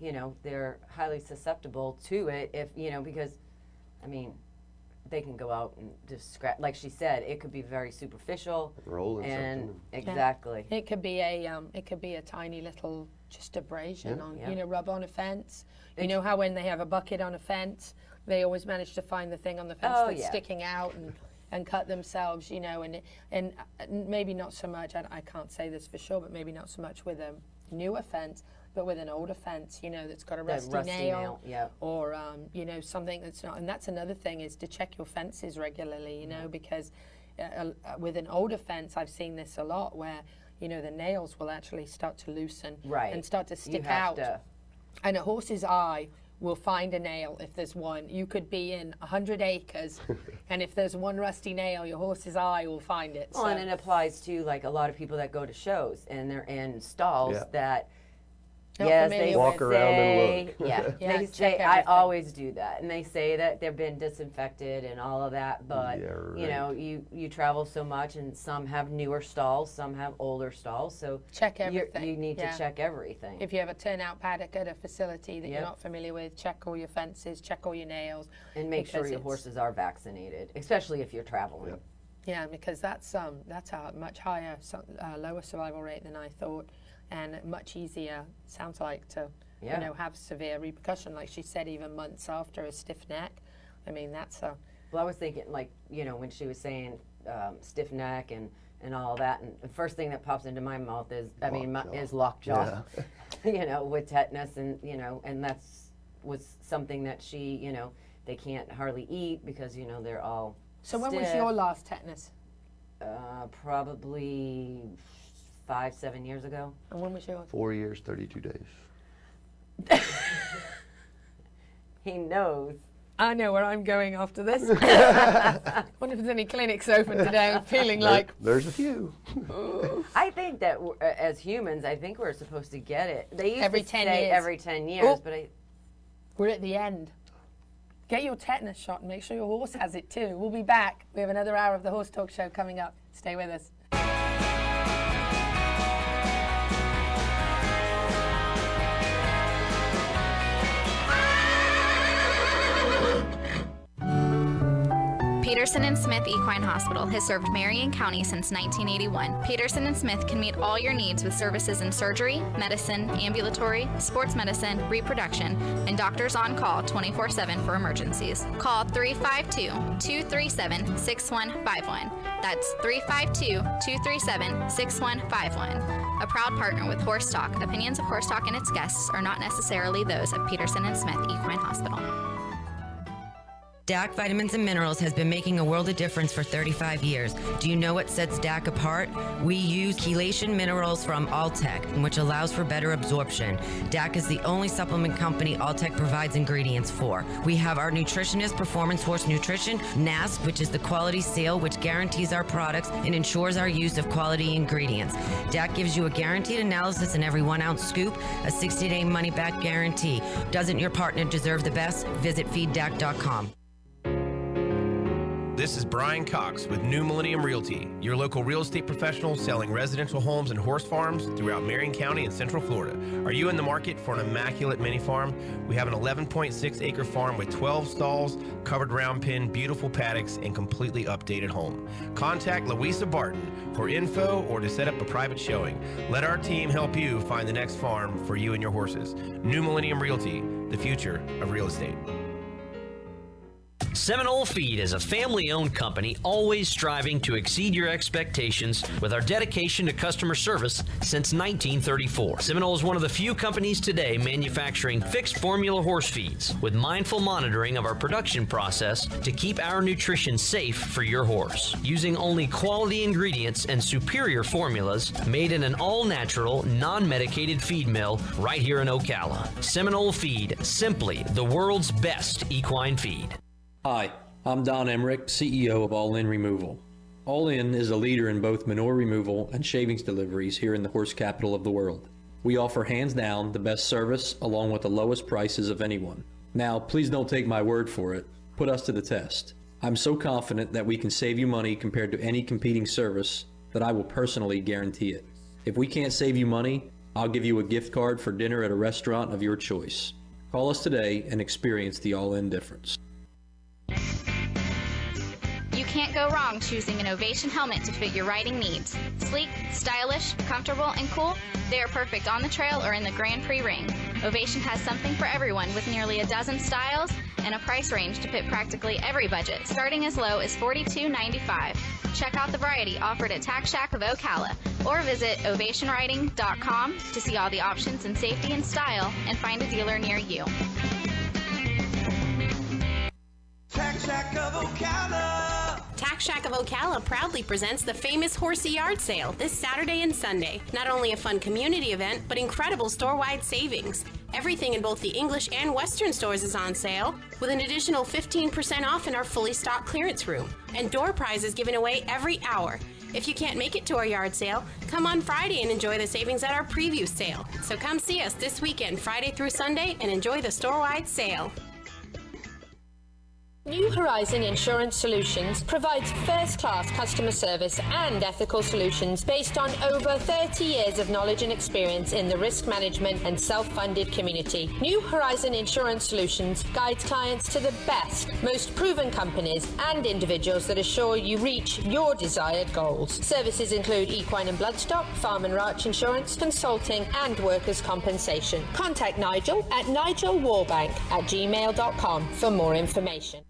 you know, they're highly susceptible to it. If you know, because, I mean, they can go out and just scratch. Like she said, it could be very superficial. Roll in and something. exactly. It could be a um, it could be a tiny little just abrasion Yeah. on Yeah. you know rub on a fence. You It's- know how when they have a bucket on a fence, they always manage to find the thing on the fence Oh, that's yeah. sticking out and and cut themselves. You know, and and uh, maybe not so much. I, I can't say this for sure, but maybe not so much with a newer fence, but with an older fence. You know, that's got a rusty, rusty nail. nail, yeah. Or um, you know something that's not. And that's another thing is to check your fences regularly. You know because. Uh, uh, with an older fence, I've seen this a lot where you know the nails will actually start to loosen Right. and start to You stick have out. to- And a horse's eye will find a nail if there's one. You could be in 100 acres, and if there's one rusty nail, your horse's eye will find it. Well, so- and it applies to like a lot of people that go to shows and they're in stalls Yeah. that. Not yes, they with. Walk around and look. Yeah, Yeah, they check say I always do that, and they say that they've been disinfected and all of that. But Yeah, you know, you you travel so much, and some have newer stalls, some have older stalls, so check you're- everything. you need yeah. to check everything. If you have a turnout paddock at a facility that Yep. you're not familiar with, check all your fences, check all your nails. and make sure your horses are vaccinated, especially if you're traveling. Yeah, because that's um, that's a much higher, uh, lower survival rate than I thought, and much easier. Sounds like to Yeah. you know have severe repercussion, like she said, even months after a stiff neck. I mean, that's a Well, I was thinking, like, you know, when she was saying um, stiff neck and, and all that, and the first thing that pops into my mouth is, I mean, my, Lockjaw. is lockjaw, you know, with tetanus, and you know, and that's was something that she, you know, they can't hardly eat because you know they're all. So when was your last tetanus? Uh, probably five, seven years ago. And when was yours? Four years, 32 days. He knows. I know where I'm going after this. wonder if there's any clinics open today. I'm feeling There- like there's a few. I think that uh, as humans, I think we're supposed to get it. They used Every to 10 say years. every ten years, Oh. but I. we're at the end. Get your tetanus shot and make sure your horse has it too. We'll be back. We have another hour of the Horse Talk Show coming up. Stay with us. Peterson and Smith Equine Hospital has served Marion County since 1981. Peterson and Smith can meet all your needs with services in surgery, medicine, ambulatory, sports medicine, reproduction, and doctors on call 24 7 for emergencies. Call 352 237 6151. That's 352 237 6151. A proud partner with Horse Talk. Opinions of Horse Talk and its guests are not necessarily those of Peterson and Smith Equine Hospital. DAC Vitamins and Minerals has been making a world of difference for 35 years. Do you know what sets DAC apart? We use chelation minerals from Alltech, which allows for better absorption. DAC is the only supplement company Alltech provides ingredients for. We have our nutritionist, Performance Horse Nutrition, NASC, which is the quality seal which guarantees our products and ensures our use of quality ingredients. DAC gives you a guaranteed analysis in every one ounce scoop, a 60 day money back guarantee. Doesn't your partner deserve the best? Visit feeddac.com. This is Brian Cox with New Millennium Realty, your local real estate professional selling residential homes and horse farms throughout Marion County and Central Florida. Are you in the market for an immaculate mini farm? We have an 11.6 acre farm with 12 stalls, covered round pen, beautiful paddocks, and completely updated home. Contact Louisa Barton for info or to set up a private showing. Let our team help you find the next farm for you and your horses. New Millennium Realty, the future of real estate. Seminole Feed is a family owned company always striving to exceed your expectations with our dedication to customer service since 1934. Seminole is one of the few companies today manufacturing fixed formula horse feeds with mindful monitoring of our production process to keep our nutrition safe for your horse. Using only quality ingredients and superior formulas made in an all natural, non medicated feed mill right here in Ocala. Seminole Feed, simply the world's best equine feed. Hi, I'm Don Emmerich, CEO of All In Removal. All In is a leader in both manure removal and shavings deliveries here in the horse capital of the world. We offer hands down the best service along with the lowest prices of anyone. Now, please don't take my word for it. Put us to the test. I'm so confident that we can save you money compared to any competing service that I will personally guarantee it. If we can't save you money, I'll give you a gift card for dinner at a restaurant of your choice. Call us today and experience the all in difference. You can't go wrong choosing an Ovation helmet to fit your riding needs. Sleek, stylish, comfortable, and cool, they are perfect on the trail or in the Grand Prix ring. Ovation has something for everyone with nearly a dozen styles and a price range to fit practically every budget, starting as low as $42.95. Check out the variety offered at Tack Shack of Ocala or visit ovationriding.com to see all the options in safety and style and find a dealer near you. Tack Shack of Ocala. Shack of Ocala proudly presents the famous Horsey Yard Sale this Saturday and Sunday. Not only a fun community event, but incredible store-wide savings. Everything in both the English and Western stores is on sale, with an additional 15% off in our fully stocked clearance room, and door prizes given away every hour. If you can't make it to our yard sale, come on Friday and enjoy the savings at our preview sale. So come see us this weekend, Friday through Sunday, and enjoy the store-wide sale. New Horizon Insurance Solutions provides first class customer service and ethical solutions based on over 30 years of knowledge and experience in the risk management and self funded community. New Horizon Insurance Solutions guides clients to the best, most proven companies and individuals that assure you reach your desired goals. Services include equine and bloodstock, farm and ranch insurance, consulting, and workers' compensation. Contact Nigel at nigelwarbank at gmail.com for more information.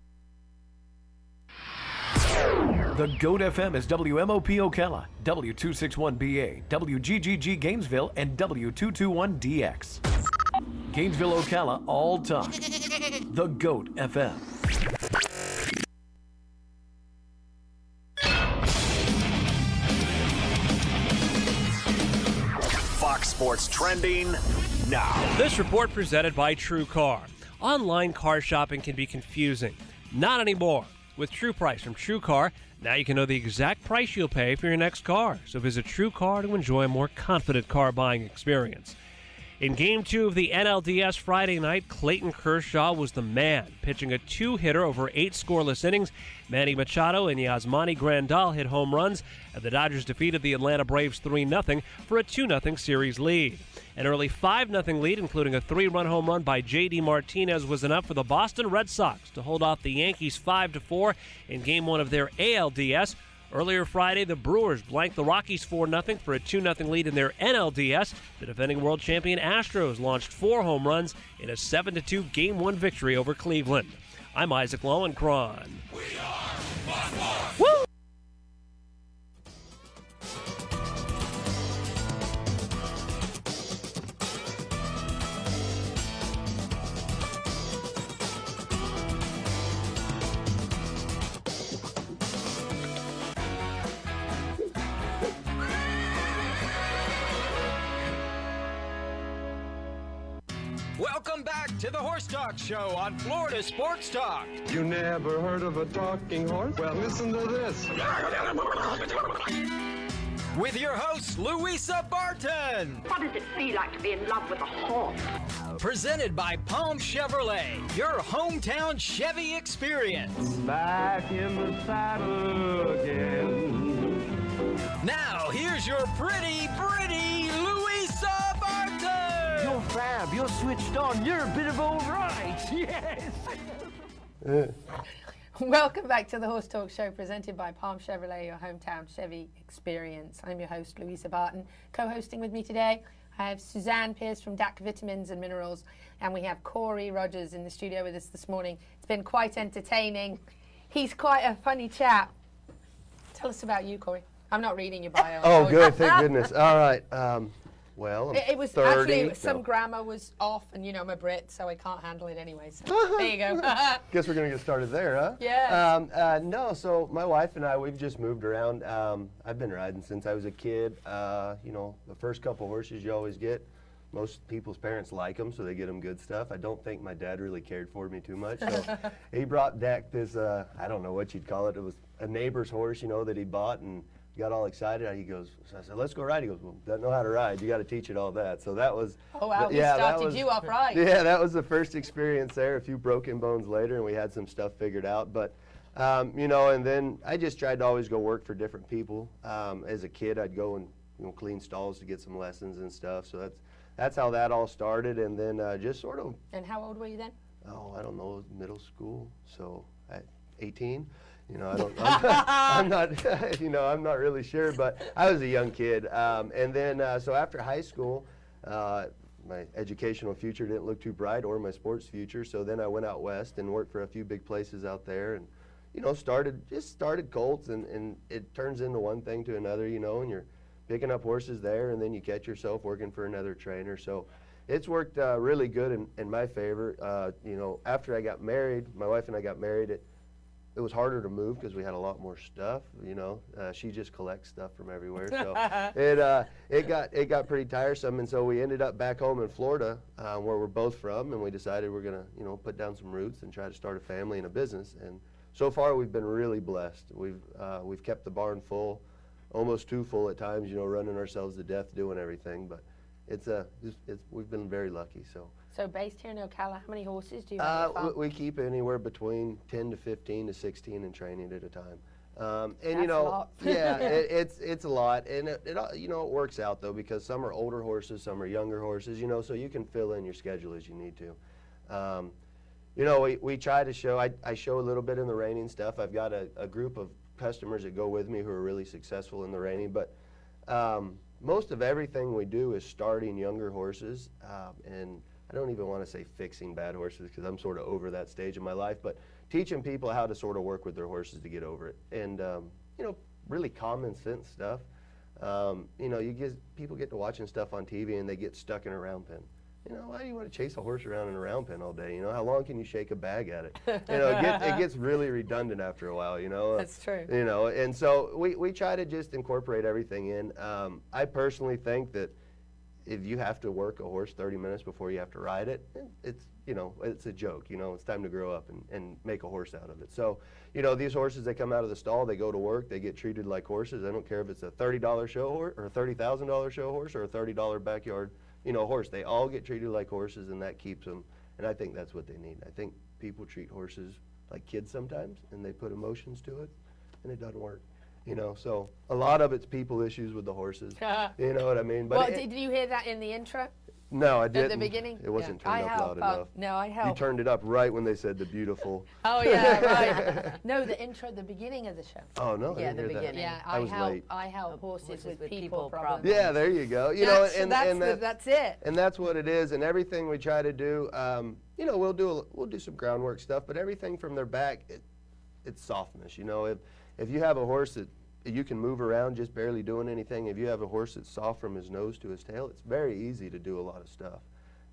The GOAT FM is WMOP Ocala, W261BA, WGGG Gainesville, and W221DX. Gainesville, Ocala, all talk. The GOAT FM. Fox Sports Trending now. This report presented by True Car. Online car shopping can be confusing. Not anymore. With True Price from True Car, now you can know the exact price you'll pay for your next car. So visit True Car to enjoy a more confident car buying experience. In game two of the NLDS Friday night, Clayton Kershaw was the man, pitching a two hitter over eight scoreless innings. Manny Machado and Yasmani Grandal hit home runs, and the Dodgers defeated the Atlanta Braves 3 0 for a 2 0 series lead. An early 5 0 lead, including a three run home run by J.D. Martinez, was enough for the Boston Red Sox to hold off the Yankees 5 4 in game one of their ALDS. Earlier Friday, the Brewers blanked the Rockies 4 0 for a 2 0 lead in their NLDS. The defending world champion Astros launched four home runs in a 7 2 Game 1 victory over Cleveland. I'm Isaac Lowenkron. Woo! Welcome back to the Horse Talk Show on Florida Sports Talk. You never heard of a talking horse? Well, listen to this. With your host, Louisa Barton. What does it feel like to be in love with a horse? Presented by Palm Chevrolet, your hometown Chevy experience. Back in the saddle again. Now, here's your pretty, pretty Louisa Barton. You're fab. You're switched on. You're a bit of all right. Yes. Welcome back to the Horse Talk Show presented by Palm Chevrolet, your hometown Chevy experience. I'm your host, Louisa Barton. Co hosting with me today, I have Suzanne Pierce from DAC Vitamins and Minerals, and we have Corey Rogers in the studio with us this morning. It's been quite entertaining. He's quite a funny chap. Tell us about you, Corey. I'm not reading your bio. Oh, good. Thank goodness. All right. Um, well, It, it was 30, actually some no. grammar was off, and you know I'm a Brit, so I can't handle it anyway. So there you go. Guess we're gonna get started there, huh? Yes. Um, uh, no, so my wife and I, we've just moved around. Um, I've been riding since I was a kid. Uh, you know, the first couple horses you always get, most people's parents like them, so they get them good stuff. I don't think my dad really cared for me too much, so he brought Dak this. Uh, I don't know what you'd call it. It was a neighbor's horse, you know, that he bought and. Got all excited. He goes, so I said, "Let's go ride." He goes, "Well, doesn't know how to ride. You got to teach it all that." So that was. Oh, wow, he yeah, that started was- you off right. Yeah, that was the first experience there. A few broken bones later, and we had some stuff figured out. But, um, you know, and then I just tried to always go work for different people. Um, as a kid, I'd go and you know clean stalls to get some lessons and stuff. So that's that's how that all started, and then uh, just sort of and how old were you then? oh I don't know middle school. So at 18. You know, I don't. I'm not, I'm not. You know, I'm not really sure, but I was a young kid. Um, and then, uh, so after high school, uh, my educational future didn't look too bright, or my sports future. So then I went out west and worked for a few big places out there, and you know, started just started colts, and and it turns into one thing to another. You know, and you're picking up horses there, and then you catch yourself working for another trainer. So. It's worked uh, really good in, in my favor. Uh, you know, after I got married, my wife and I got married. It, it was harder to move because we had a lot more stuff. You know, uh, she just collects stuff from everywhere, so it uh, it got it got pretty tiresome, and so we ended up back home in Florida, uh, where we're both from, and we decided we're gonna you know put down some roots and try to start a family and a business. And so far, we've been really blessed. We've uh, we've kept the barn full, almost too full at times. You know, running ourselves to death doing everything, but it's a it's, it's, we've been very lucky. So. So based here in Ocala, how many horses do you have? Uh, on the farm? we, we keep anywhere between 10 to 15 to 16 in training at a time. Um, and That's you know, yeah, it, it's it's a lot, and it, it all- you know it works out though because some are older horses, some are younger horses, you know, so you can fill in your schedule as you need to. Um, you know, we, we try to show. I, I show a little bit in the reining stuff. I've got a, a group of customers that go with me who are really successful in the reining, but um, most of everything we do is starting younger horses, um, and I don't even want to say fixing bad horses because I'm sort of over that stage in my life, but teaching people how to sort of work with their horses to get over it, and um, you know, really common sense stuff. Um, you know, you get people get to watching stuff on TV and they get stuck in a round pen. You know, why do you want to chase a horse around in a round pen all day? You know, how long can you shake a bag at it? You know, it, get, it gets really redundant after a while. You know, That's true. You know, and so we, we try to just incorporate everything in. Um, I personally think that if you have to work a horse 30 minutes before you have to ride it, it's you know it's a joke. You know, it's time to grow up and, and make a horse out of it. So, you know, these horses they come out of the stall, they go to work, they get treated like horses. I don't care if it's a $30 show horse or a $30,000 show horse or a $30 backyard, you know, a horse. They all get treated like horses, and that keeps them. And I think that's what they need. I think people treat horses like kids sometimes, and they put emotions to it, and it doesn't work. You know, so a lot of it's people issues with the horses. you know what I mean? well, it- did you hear that in the intro? No, I didn't. the beginning? It wasn't Yeah. I turned up help, loud enough. no, I You help. turned it up right when they said the beautiful. Oh yeah, right. no, the intro, the beginning of the show. Oh no, I Yeah, didn't the hear that. beginning. Yeah, I I, was help. late. I help horses, horses with, with people, people problems. problems. Yeah, there you go. You That's- know, and, that's and the- that- that's it. And that's what it is. And everything we try to do, um, you know, we'll do a, we'll do some groundwork stuff, but everything from their back, it, it's softness. You know, if if you have a horse that you can move around just barely doing anything, if you have a horse that's soft from his nose to his tail, it's very easy to do a lot of stuff.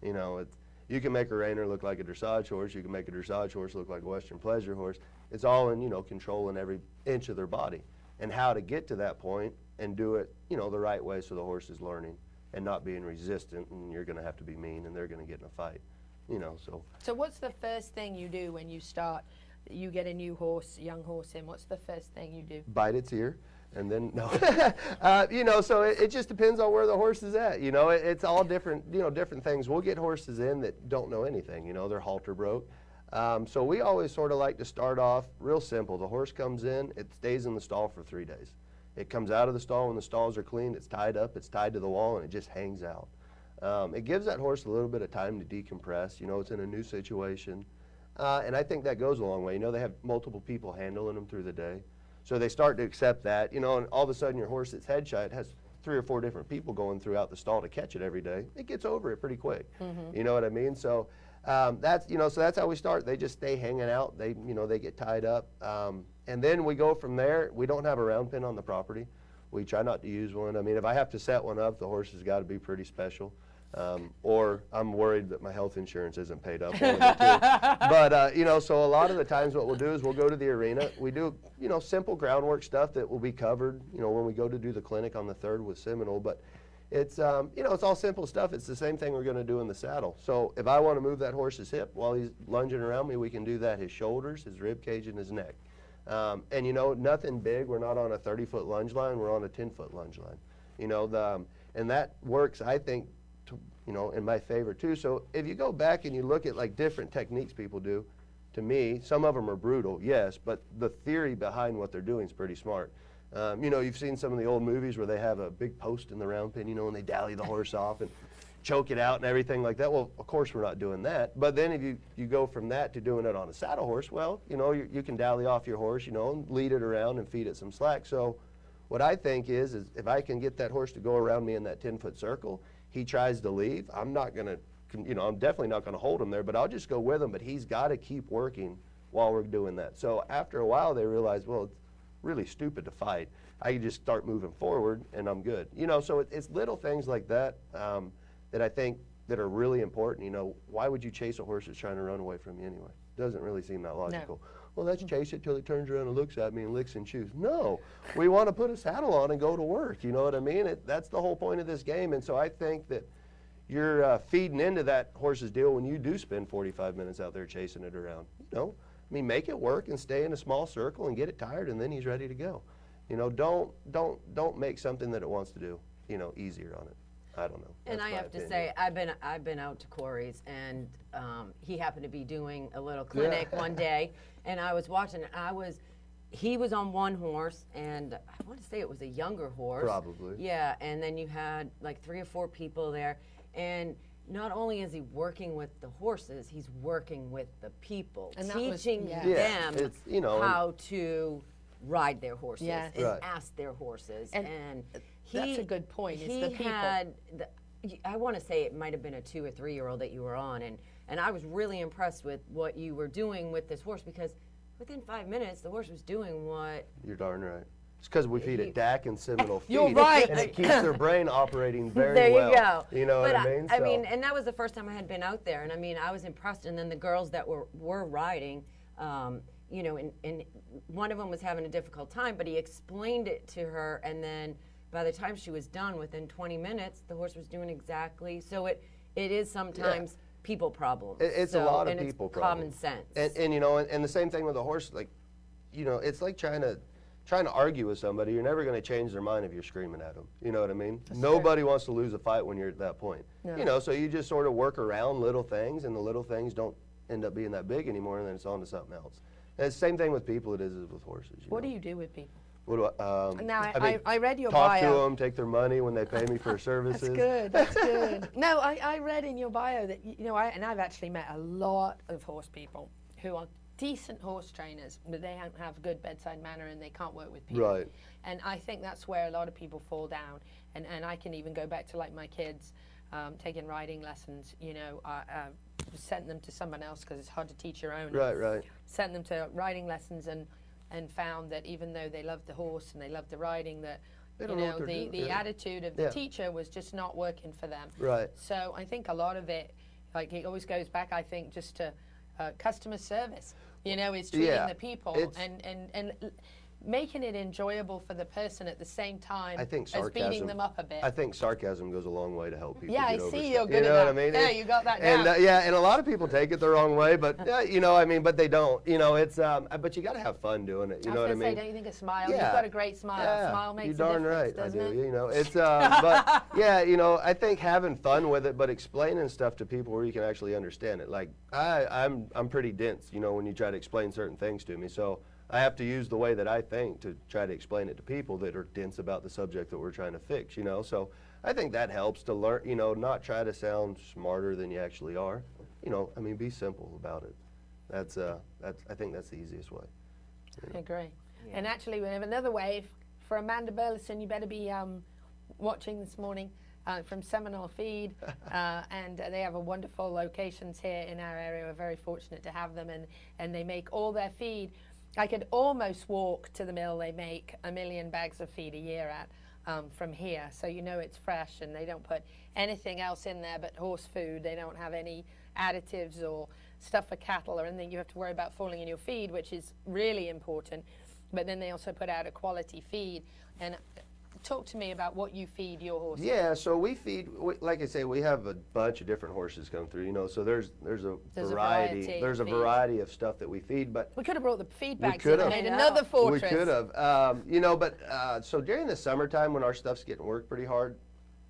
You know, you can make a reiner look like a dressage horse. You can make a dressage horse look like a Western pleasure horse. It's all in you know controlling every inch of their body and how to get to that point and do it you know the right way so the horse is learning and not being resistant and you're going to have to be mean and they're going to get in a fight. You know, so So what's the first thing you do when you start? You get a new horse, young horse in. What's the first thing you do? bite its ear and then no. Uh, you know so it, it just depends on where the horse is at you know it, it's all different you know different things. We'll get horses in that don't know anything you know their halter broke. Um, so we always sort of like to start off real simple. The horse comes in it stays in the stall for three days. It comes out of the stall when the stalls are clean it's tied up it's tied to the wall and it just hangs out. Um, it gives that horse a little bit of time to decompress you know it's in a new situation uh, and I think that goes a long way. You know, they have multiple people handling them through the day. So they start to accept that, you know, and all of a sudden your horse that's head shot has three or four different people going throughout the stall to catch it every day. It gets over it pretty quick. Mhm. You know what I mean? So um, that's, you know, so that's how we start. They just stay hanging out. They, you know, they get tied up. Um, and then we go from there. We don't have a round pen on the property. We try not to use one. I mean, if I have to set one up, the horse has got to be pretty special. Um, or I'm worried that my health insurance isn't paid up. one of the two. but uh, you know, so a lot of the times what we'll do is we'll go to the arena. We do you know simple groundwork stuff that will be covered. You know, when we go to do the clinic on the third with Seminole, but. It's um, you know it's all simple stuff. It's the same thing we're going to do in the saddle. So if I want to move that horse's hip while he's lunging around me, we can do that. His shoulders, his rib cage, and his neck. Um, and you know nothing big. We're not on a 30 foot lunge line. We're on a 10 foot lunge line. You know the um, and that works. I think you know, in my favor too. So if you go back and you look at like different techniques people do, to me, some of them are brutal, yes, but the theory behind what they're doing is pretty smart. Um, you know, you've seen some of the old movies where they have a big post in the round pen, you know, and they dally the horse off and choke it out and everything like that. Well, of course we're not doing that. But then if you, you go from that to doing it on a saddle horse, well, you know, you, you can dally off your horse, you know, and lead it around and feed it some slack. So what I think is, is if I can get that horse to go around me in that 10 foot circle, he tries to leave, I'm not going to, you know, I'm definitely not going to hold him there, but I'll just go with him. But he's got to keep working while we're doing that. So after a while, they realize, well, it's really stupid to fight. I can just start moving forward and I'm good. You know, so it, it's little things like that um, that I think that are really important. You know, why would you chase a horse that's trying to run away from you anyway? Doesn't really seem that logical. Well, let's chase it till it turns around and looks at me and licks and chews. No, we want to put a saddle on and go to work. You know what I mean? It, that's the whole point of this game. And so I think that you're uh, feeding into that horse's deal when you do spend 45 minutes out there chasing it around. You know, I mean, make it work and stay in a small circle and get it tired, and then he's ready to go. You know, don't don't don't make something that it wants to do. You know, easier on it. I don't know. And That's I my have to say, I've been I've been out to Corey's, and um, he happened to be doing a little clinic one day, and I was watching. I was, he was on one horse, and I want to say it was a younger horse. Probably. Yeah, and then you had like three or four people there, and not only is he working with the horses, he's working with the people, And that was- teaching yeah. Yeah, them it's, you know, how to ride their horses Yes. and Right. ask their horses, And and, that's a good point, is He the people. had the, I want to say it might have been a two or three year old that you were on, and and I was really impressed with what you were doing with this horse because within five minutes the horse was doing what You're darn right. It's because we feed it DAC and Seminole feed. You're right. And it keeps their brain operating very there well. you go. You know but what I mean? I, mean, and that was the first time I had been out there, and I mean, I was impressed. And then the girls that were were riding, um, you know, and, and one of them was having a difficult time, but he explained it to her, and then by the time she was done, within 20 minutes, the horse was doing exactly. So it it is sometimes people problems. It- it's a lot of and it's people common sense. And, and you know, and, and the same thing with a horse, like, you know, it's like trying to trying to argue with somebody, you're never going to change their mind if you're screaming at them. You know what I mean? Nobody wants to lose a fight when you're at that point. No. You know, so you just sort of work around little things, and the little things don't end up being that big anymore, and then it's on to something else. And it's the same thing with people it is with horses. You What know? do you do with people? What do I, um, Now, I- mean, I- I read your talk to bio. them, take their money when they pay me for services. That's good. That's good. No, I, I read in your bio that you know, I, and I've actually met a lot of horse people who are decent horse trainers, but they don't have good bedside manner and they can't work with people. Right. And I think that's where a lot of people fall down. And and I can even go back to like my kids. Um, taking riding lessons, you know, I uh, sent them to someone else because it's hard to teach your own. Right, right. Sent them to riding lessons and and found that even though they loved the horse and they loved the riding, that They you know the, the yeah. attitude of the Yeah. teacher was just not working for them. Right. So I think a lot of it, like it always goes back, I think, just to uh, customer service. You know, it's treating Yeah, the people it's- and, and, and making it enjoyable for the person at the same time I think as beating them up a bit. I think sarcasm goes a long way to help people. Yeah, I see you're good you at know that. what I mean? Yeah, you got that And uh, yeah, and a lot of people take it the wrong way, but uh, you know, I mean, but they don't. You know, it's um, but you got to have fun doing it. You know what I mean? say, don't you think a smile? Yeah. You've got a great smile. Yeah, smile makes you darn right, I do. it? You know, it's uh, but yeah, you know, I think having fun with it, but explaining stuff to people where you can actually understand it. Like I, I'm, I'm pretty dense. You know, when you try to explain certain things to me, so I have to use the way that I think to try to explain it to people that are dense about the subject that we're trying to fix. You know, so I think that helps to learn. You know, not try to sound smarter than you actually are. You know, I mean, be simple about it. That's uh, that's I think that's the easiest way. I agree. And actually, we have another wave for Amanda Burleson. You better be um, watching this morning uh, from Seminole Feed, uh, and uh, they have a wonderful locations here in our area. We're very fortunate to have them, and and they make all their feed. I could almost walk to the mill. They make a million bags of feed a year at. Um, from here, so you know it's fresh, and they don't put anything else in there but horse food. They don't have any additives or stuff for cattle or anything you have to worry about falling in your feed, which is really important. But then they also put out a quality feed. And talk to me about what you feed your horses. Yeah, so we feed, we, like I say, we have a bunch of different horses come through. You know, so there's there's a There's a variety. variety there's a feed. variety of stuff that we feed, but We could have brought the feed we bags could and have made another fortress. We could have, um, you know, but uh, so during the summertime when our stuff's getting worked pretty hard,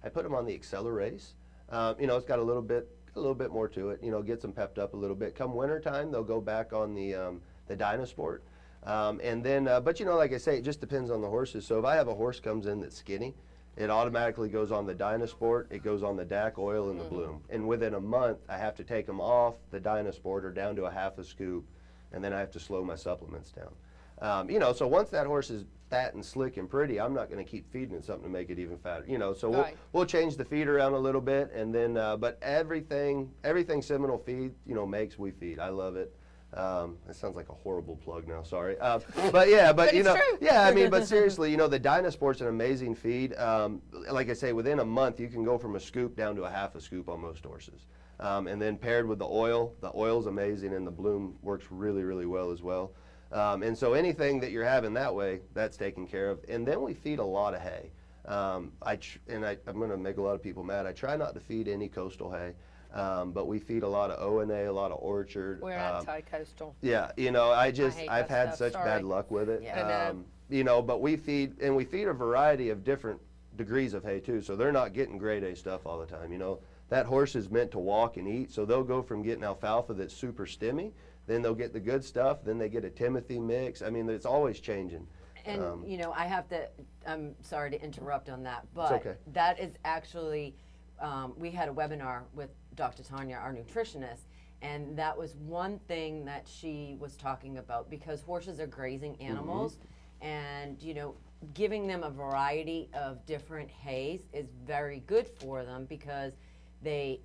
I put them on the Excella race. Um, you know, it's got a little bit a little bit more to it. You know, gets them pepped up a little bit. Come wintertime, they'll go back on the um, the Dynasport. Um, and then, uh, but you know, like I say, it just depends on the horses. So if I have a horse comes in that's skinny, it automatically goes on the Dynasport, it goes on the DAC oil and the Bloom. And within a month, I have to take them off the Dynasport or down to a half a scoop, and then I have to slow my supplements down. Um, you know, so once that horse is fat and slick and pretty, I'm not going to keep feeding it something to make it even fatter. You know, so we'll, Right. we'll change the feed around a little bit, and then, uh, but everything, everything Seminole feed, you know, makes we feed. I love it. Um, it sounds like a horrible plug now. Sorry, uh, but yeah, but, But you know, true. yeah, I mean, but seriously, you know, the Dynasport's an amazing feed. Um, like I say, within a month, you can go from a scoop down to a half a scoop on most horses. Um, and then paired with the oil, the oil's amazing, and the bloom works really, really well as well. Um, and so anything that you're having that way, that's taken care of. And then we feed a lot of hay. Um, I tr- and I, I'm going to make a lot of people mad. I try not to feed any coastal hay, um, but we feed a lot of O and A, a lot of orchard. We're um, anti-coastal. yeah, you know, I just hate I've had stuff, such sorry. bad luck with it. Yeah. Um, you know, but we feed and we feed a variety of different degrees of hay too. So they're not getting grade A stuff all the time. You know, that horse is meant to walk and eat. So they'll go from getting alfalfa that's super stemmy, then they'll get the good stuff, then they get a Timothy mix. I mean, it's always changing. And Um, you know, I have to. I'm sorry to interrupt on that, but okay. that is actually. Um, we had a webinar with Dr. Tanya, our nutritionist, and that was one thing that she was talking about because horses are grazing Mm-hmm. animals, and you know, giving them a variety of different hays is very good for them because they.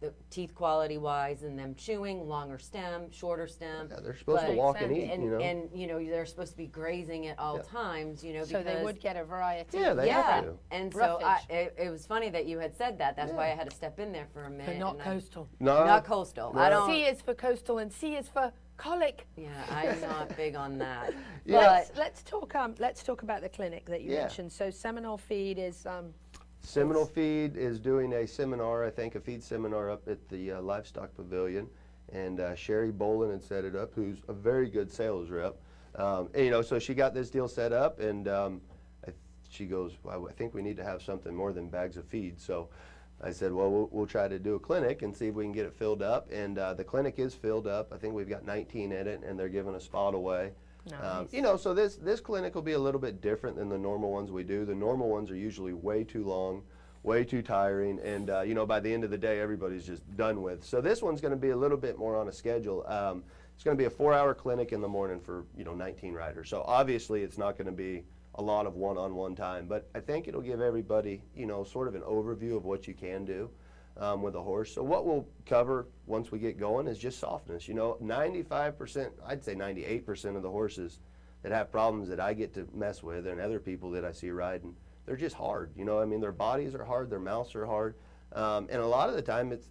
The teeth quality wise and them chewing, longer stem, shorter stem. Yeah, they're supposed to walk and eat, and, you know. and you know they're supposed to be grazing at all Yeah. times, you know, So they would get a variety. Yeah, they yeah, have to. and so I, it, it was funny that you had said that. That's why I had to step in there for a minute. But not and I- coastal. No, not coastal. I don't. C is for coastal and C is for colic. Yeah, I'm not big on that. Let's, let's talk. Um, let's talk about the clinic that you Yeah. mentioned. So Seminole Feed is. Um, Seminole Feed is doing a seminar, I think, a feed seminar up at the uh, Livestock Pavilion. And uh, Sherry Bolin had set it up, who's a very good sales rep. Um, and, you know, so she got this deal set up, and um, I, she goes, well, I think we need to have something more than bags of feed. So I said, well, well, we'll try to do a clinic and see if we can get it filled up. And uh, the clinic is filled up. I think we've got 19 in it, and they're giving a spot away. Um, Nice. you know, so this this clinic will be a little bit different than the normal ones we do. The normal ones are usually way too long, way too tiring, and uh, you know by the end of the day everybody's just done with. So this one's going to be a little bit more on a schedule. Um, it's going to be a four-hour clinic in the morning for you know 19 riders. So obviously it's not going to be a lot of one-on-one time, but I think it'll give everybody you know sort of an overview of what you can do um, with a horse. So what we'll cover once we get going is just softness. You know, 95%, I'd say 98% of the horses that have problems that I get to mess with and other people that I see riding, they're just hard. You know, I mean, their bodies are hard, their mouths are hard, um, and a lot of the time it's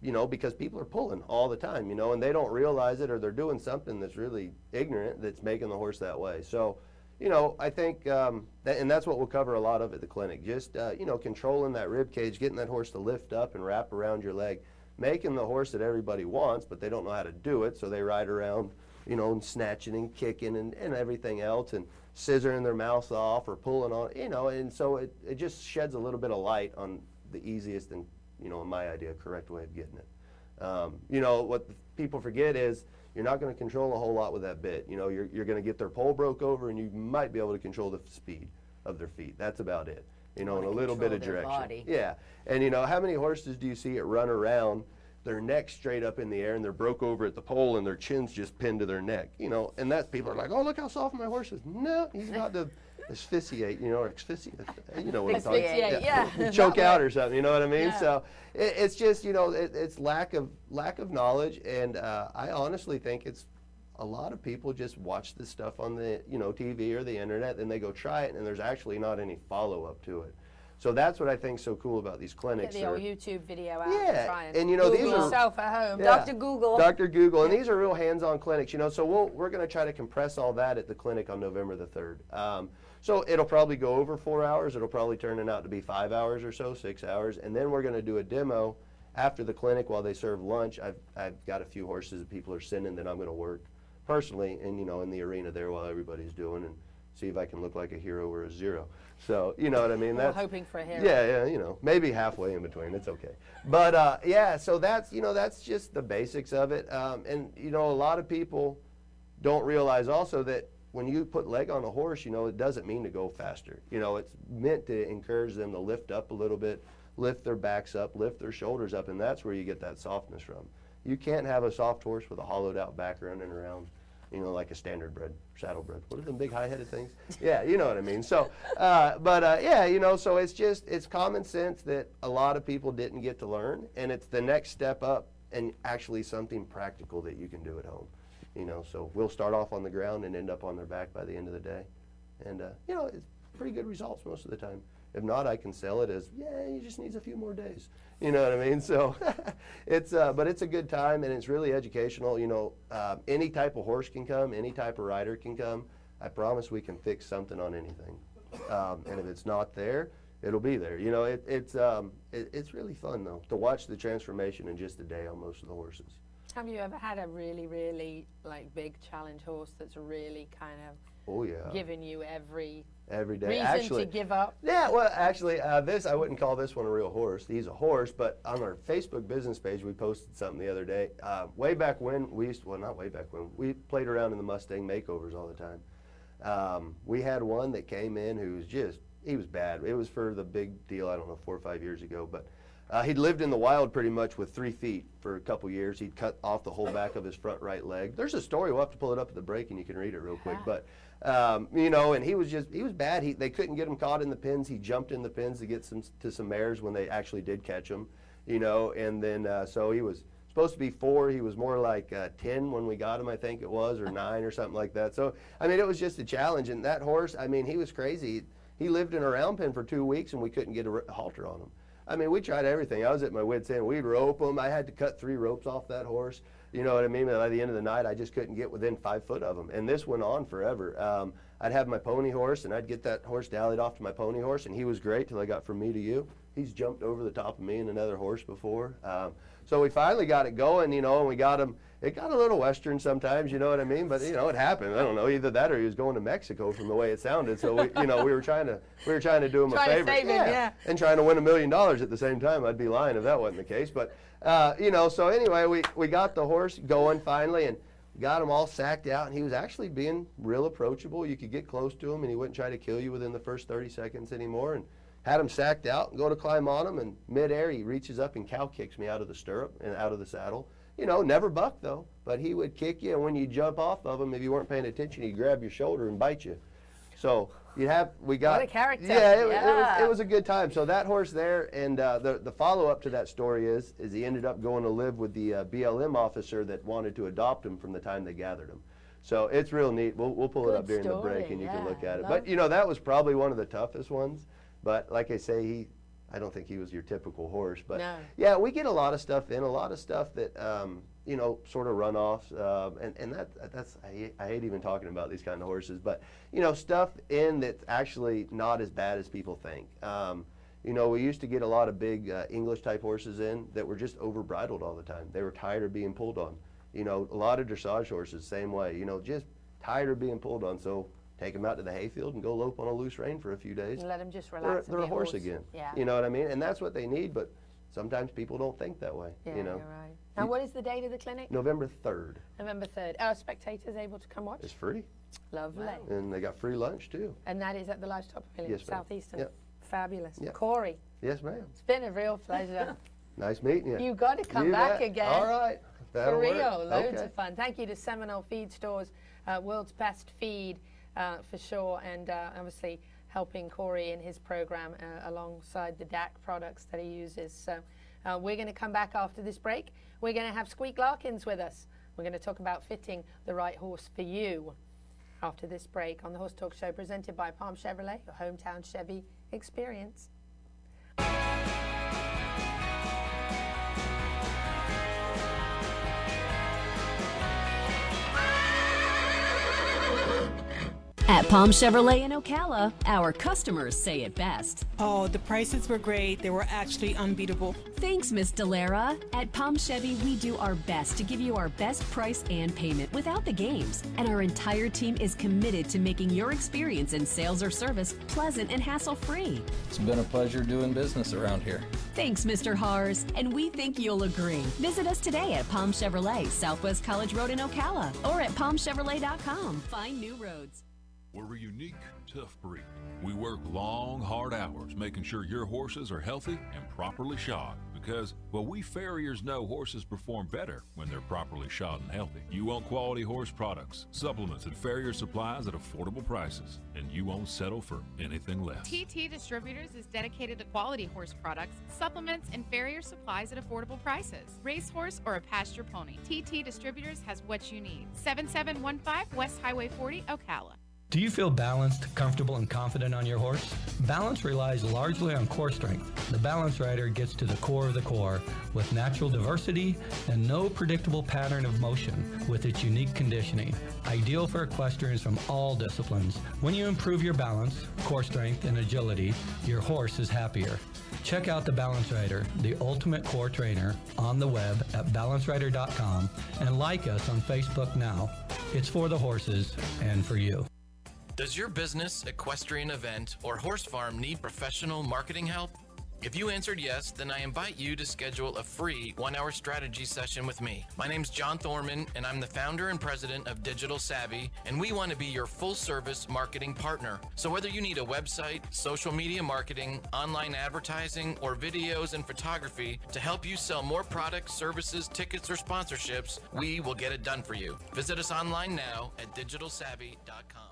you know, because people are pulling all the time, you know, and they don't realize it or they're doing something that's really ignorant that's making the horse that way. So, you know, I think, um, that, and that's what we'll cover a lot of at the clinic. Just, uh, you know, controlling that rib cage, getting that horse to lift up and wrap around your leg, making the horse that everybody wants, but they don't know how to do it, so they ride around, you know, and snatching and kicking and, and everything else and scissoring their mouth off or pulling on, you know, and so it, it just sheds a little bit of light on the easiest and, you know, in my idea, correct way of getting it. Um, you know, what people forget is you're not going to control a whole lot with that bit. You know, you're, you're going to get their poll broke over and you might be able to control the speed of their feet. That's about it. You know, and a little bit of direction. body. Yeah. And you know, how many horses do you see it run around, their neck straight up in the air and they're broke over at the poll and their chin's just pinned to their neck? You know, and that's people are like, oh, look how soft my horse is. No, he's got to asphyxiate, you know, or asphyxiate. You know what I'm talking Asphyxiate, yeah. Choke out or something. You know what I mean? Yeah. So it, it's just, you know, it, it's lack of lack of knowledge, and uh, I honestly think it's a lot of people just watch this stuff on the you know TV or the internet, and they go try it, and there's actually not any follow up to it. So that's what I think's so cool about these Get clinics. the old YouTube video out Yeah, and and, you know, these are- yourself at home. Yeah. Dr. Google. Dr. Google, and these are real hands-on clinics, you know. So we'll, we're going to try to compress all that at the clinic on November the third. Um, so it'll probably go over four hours. It'll probably turn it out to be five hours or so, six hours, and then we're going to do a demo after the clinic while they serve lunch. I've, I've got a few horses that people are sending that I'm going to work personally, and you know, in the arena there while everybody's doing, and see if I can look like a hero or a zero. So you know what I mean? We're That's hoping for a hero. Yeah, yeah, you know, maybe halfway in between. It's okay. But uh, yeah, so that's you know that's just the basics of it. Um, and you know, a lot of people don't realize also that when you put leg on a horse, you know, it doesn't mean to go faster. You know, it's meant to encourage them to lift up a little bit, lift their backs up, lift their shoulders up, and that's where you get that softness from. You can't have a soft horse with a hollowed out back running around, you know, like a standard bred, saddle bred. What are them big high headed things? Yeah, you know what I mean. So, uh, but uh, yeah, you know, so it's just, it's common sense that a lot of people didn't get to learn, and it's the next step up and actually something practical that you can do at home. You know, so we'll start off on the ground and end up on their back by the end of the day. And, uh, you know, it's pretty good results most of the time. If not, I can sell it as, yeah, he just needs a few more days. You know what I mean? So it's, uh, but it's a good time and it's really educational. You know, uh, any type of horse can come, any type of rider can come. I promise we can fix something on anything. Um, and if it's not there, it'll be there. You know, it, it's, um, it, it's really fun though to watch the transformation in just a day on most of the horses. Have you ever had a really, really like big challenge horse that's really kind of Oh yeah. given you every Every day. reason actually, to give up? Yeah, well, actually, uh, this I wouldn't call this one a real horse. He's a horse, but on our Facebook business page, we posted something the other day. Uh, way back when we used, to, well, not way back when we played around in the Mustang makeovers all the time. Um, we had one that came in who was just he was bad. It was for the big deal. I don't know four or five years ago, but. Uh, he'd lived in the wild pretty much with three feet for a couple years. He'd cut off the whole back of his front right leg. There's a story. We'll have to pull it up at the break and you can read it real quick. But um, you know, and he was just he was bad. He they couldn't get him caught in the pins. He jumped in the pins to get some to some mares when they actually did catch him. You know, and then uh, so he was supposed to be four. He was more like uh, ten when we got him, I think it was, or nine or something like that. So I mean, it was just a challenge. And that horse, I mean, he was crazy. He lived in a round pen for two weeks, and we couldn't get a halter on him. I mean, we tried everything. I was at my wits' end. We'd rope him. I had to cut three ropes off that horse. You know what I mean? By the end of the night, I just couldn't get within five foot of him. And this went on forever. Um, I'd have my pony horse, and I'd get that horse dallied off to my pony horse, and he was great till I got from me to you. He's jumped over the top of me and another horse before. Um, so we finally got it going, you know, and we got him. It got a little western sometimes, you know what I mean? But you know, it happened. I don't know either that or he was going to Mexico from the way it sounded. So we, you know, we were trying to we were trying to do him Trying a to favor, him, yeah. and trying to win a million dollars at the same time. I'd be lying if that wasn't the case. But uh, you know, so anyway, we we got the horse going finally, and got him all sacked out, and he was actually being real approachable. You could get close to him, and he wouldn't try to kill you within the first 30 seconds anymore. And had him sacked out and go to climb on him, and midair he reaches up and cow kicks me out of the stirrup and out of the saddle. You know, never buck though, but he would kick you, and when you jump off of him, if you weren't paying attention, he'd grab your shoulder and bite you. So you have we got What a character. Yeah, it, It, was, it was a good time. So that horse there, and uh, the the follow up to that story is is he ended up going to live with the uh, BLM officer that wanted to adopt him from the time they gathered him. So it's real neat. We'll we'll pull it up during the break, and you can look at it. But you know that was probably one of the toughest ones. But like I say, he. I don't think he was your typical horse, but No. yeah, we get a lot of stuff in, a lot of stuff that um, you know, sort of runoffs, uh, and and that that's I hate, I hate even talking about these kind of horses, but you know, stuff in that's actually not as bad as people think. Um, you know, we used to get a lot of big uh, English type horses in that were just over bridled all the time. They were tired of being pulled on. You know, a lot of dressage horses, same way. You know, just tired of being pulled on. So take them out to the hayfield and go lope on a loose rein for a few days. Let them just They're, relax. they're be a horse again. Yeah. You know what I mean? And that's what they need, but sometimes people don't think that way. Yeah, you know? are right. Now, what is the date of the clinic? November 3rd. November 3rd. Are spectators able to come watch? It's free. Lovely. And they got free lunch too. And that is at the Livestock Pavilion, Yes, ma'am. Southeastern. Yep. Fabulous. Yep. Corey, Yes, ma'am. it's been a real pleasure. Nice meeting you. you got to come You back bet. again. All right. That'll For work. real, loads Okay. of fun. Thank you to Seminole Feed Stores, uh, world's best feed uh, for sure, and uh, obviously helping Corey in his program uh, alongside the DAC products that he uses. So uh, we're going to come back after this break. We're going to have Squeak Larkins with us. We're going to talk about fitting the right horse for you after this break on the Horse Talk Show presented by Palm Chevrolet, your hometown Chevy experience. At Palm Chevrolet in Ocala, our customers say it best. Oh, the prices were great. They were actually unbeatable. Thanks, Miss Delara. At Palm Chevy, we do our best to give you our best price and payment without the games. And our entire team is committed to making your experience in sales or service pleasant and hassle free. It's been a pleasure doing business around here. Thanks, Mr. Hars, and we think you'll agree. Visit us today at Palm Chevrolet, Southwest College Road in Ocala, or at palmchevrolet.com. Find new roads. We're a unique, tough breed. We work long, hard hours making sure your horses are healthy and properly shod because, well, we farriers know horses perform better when they're properly shod and healthy. You want quality horse products, supplements, and farrier supplies at affordable prices, and you won't settle for anything less. TT Distributors is dedicated to quality horse products, supplements, and farrier supplies at affordable prices. Racehorse or a pasture pony, TT Distributors has what you need. 7715 West Highway 40, Ocala. Do you feel balanced, comfortable, and confident on your horse? Balance relies largely on core strength. The Balance Rider gets to the core of the core with natural diversity and no predictable pattern of motion with its unique conditioning. Ideal for equestrians from all disciplines. When you improve your balance, core strength, and agility, your horse is happier. Check out the Balance Rider, the ultimate core trainer, on the web at balancerider.com and like us on Facebook now. It's for the horses and for you. Does your business, equestrian event, or horse farm need professional marketing help? If you answered yes, then I invite you to schedule a free one hour strategy session with me. My name's John Thorman, and I'm the founder and president of Digital Savvy, and we want to be your full service marketing partner. So, whether you need a website, social media marketing, online advertising, or videos and photography to help you sell more products, services, tickets, or sponsorships, we will get it done for you. Visit us online now at digitalsavvy.com.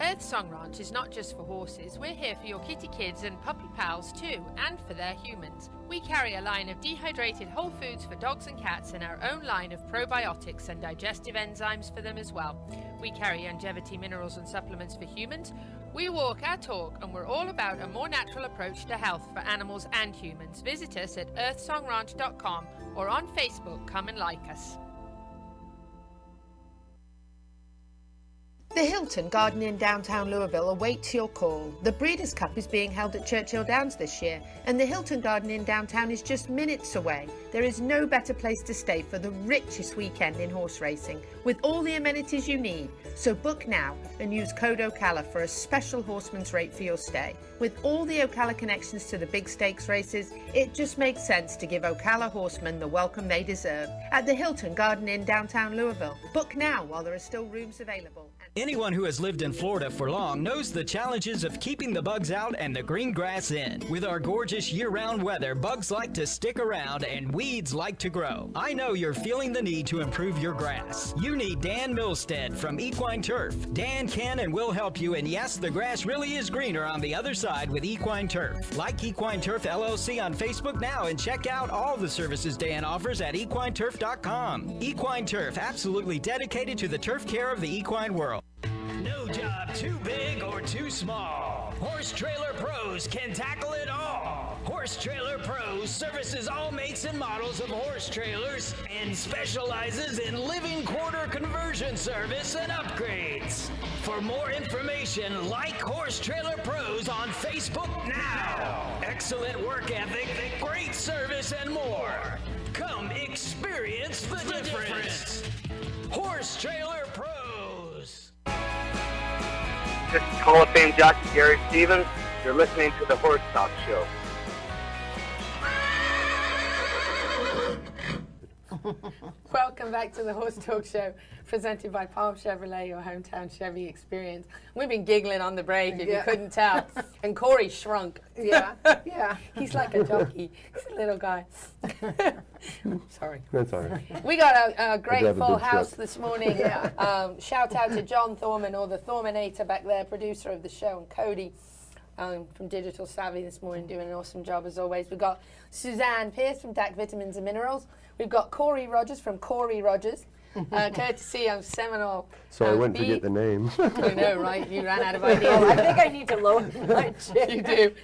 Earth Song Ranch is not just for horses. We're here for your kitty kids and puppy pals too, and for their humans. We carry a line of dehydrated whole foods for dogs and cats and our own line of probiotics and digestive enzymes for them as well. We carry longevity minerals and supplements for humans. We walk our talk and we're all about a more natural approach to health for animals and humans. Visit us at earthsongranch.com or on Facebook. Come and like us. The Hilton Garden in downtown Louisville awaits your call. The Breeders' Cup is being held at Churchill Downs this year, and the Hilton Garden in downtown is just minutes away. There is no better place to stay for the richest weekend in horse racing, with all the amenities you need. So book now and use code Ocala for a special horseman's rate for your stay. With all the Ocala connections to the big stakes races, it just makes sense to give Ocala horsemen the welcome they deserve at the Hilton Garden in downtown Louisville. Book now while there are still rooms available. Anyone who has lived in Florida for long knows the challenges of keeping the bugs out and the green grass in. With our gorgeous year round weather, bugs like to stick around and weeds like to grow. I know you're feeling the need to improve your grass. You need Dan Milstead from Equine Turf. Dan can and will help you, and yes, the grass really is greener on the other side with Equine Turf. Like Equine Turf LLC on Facebook now and check out all the services Dan offers at equineturf.com. Equine Turf, absolutely dedicated to the turf care of the equine world. No job too big or too small. Horse Trailer Pros can tackle it all. Horse Trailer Pros services all makes and models of horse trailers and specializes in living quarter conversion service and upgrades. For more information, like Horse Trailer Pros on Facebook now. Excellent work ethic, great service, and more. Come experience the, difference. Horse Trailer Pros. This is Hall of Fame jockey Gary Stevens. You're listening to the Horse Talk Show. Welcome back to the Horse Talk Show, presented by Palm Chevrolet, your hometown Chevy experience. We've been giggling on the break, if Yeah. you couldn't tell. And Corey shrunk. Yeah, yeah. He's like a jockey. He's a little guy. Sorry. That's all right. We got a, a I'd great have a full house truck. this morning. Yeah. Um, shout out to John Thorman, or the Thormanator back there, producer of the show, and Cody um, from Digital Savvy this morning doing an awesome job as always. We've got Suzanne Pierce from DAC Vitamins and Minerals. We've got Corey Rogers from Corey Rogers, uh, courtesy of Seminole. So I um, wouldn't Bee- forget the name. I know, right? You ran out of ideas. Oh, I think I need to lower my chair. You do.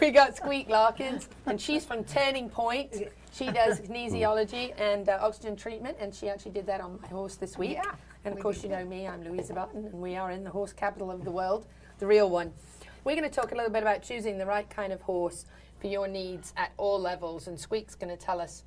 We got Squeak Larkins, and she's from Turning Point. She does kinesiology and uh, oxygen treatment, and she actually did that on my horse this week. Yeah, And of course, you know me, I'm Louisa Barton, and we are in the horse capital of the world, the real one. We're going to talk a little bit about choosing the right kind of horse for your needs at all levels, and Squeak's going to tell us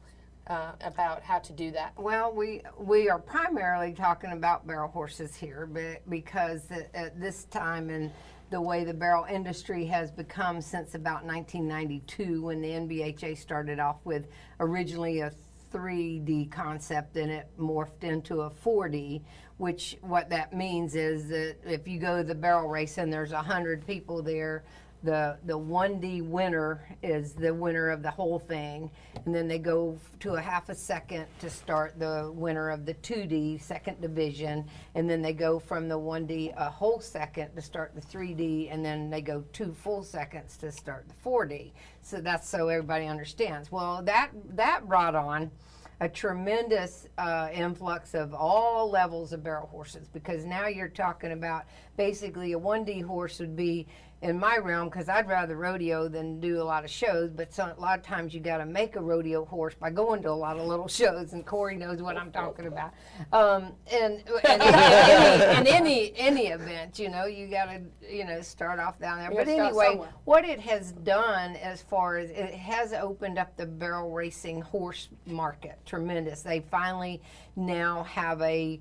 uh, about how to do that. Well, we we are primarily talking about barrel horses here, but because at, this time and the way the barrel industry has become since about 1992, when the NBHA started off with originally a 3D concept and it morphed into a 4D, which what that means is that if you go to the barrel race and there's 100 people there, the the 1D winner is the winner of the whole thing, and then they go to a half a second to start the winner of the 2D second division, and then they go from the 1D a whole second to start the 3D, and then they go two full seconds to start the 4D. So that's so everybody understands. Well, that that brought on a tremendous uh, influx of all levels of barrel horses because now you're talking about basically a 1D horse would be in my realm because I'd rather rodeo than do a lot of shows, but some, a lot of times you got to make a rodeo horse by going to a lot of little shows, and Corey knows what I'm talking about. Um, and and any, in any any event, you know, you got to you know start off down there. You But anyway, what it has done as far as it has opened up the barrel racing horse market tremendous. They finally now have a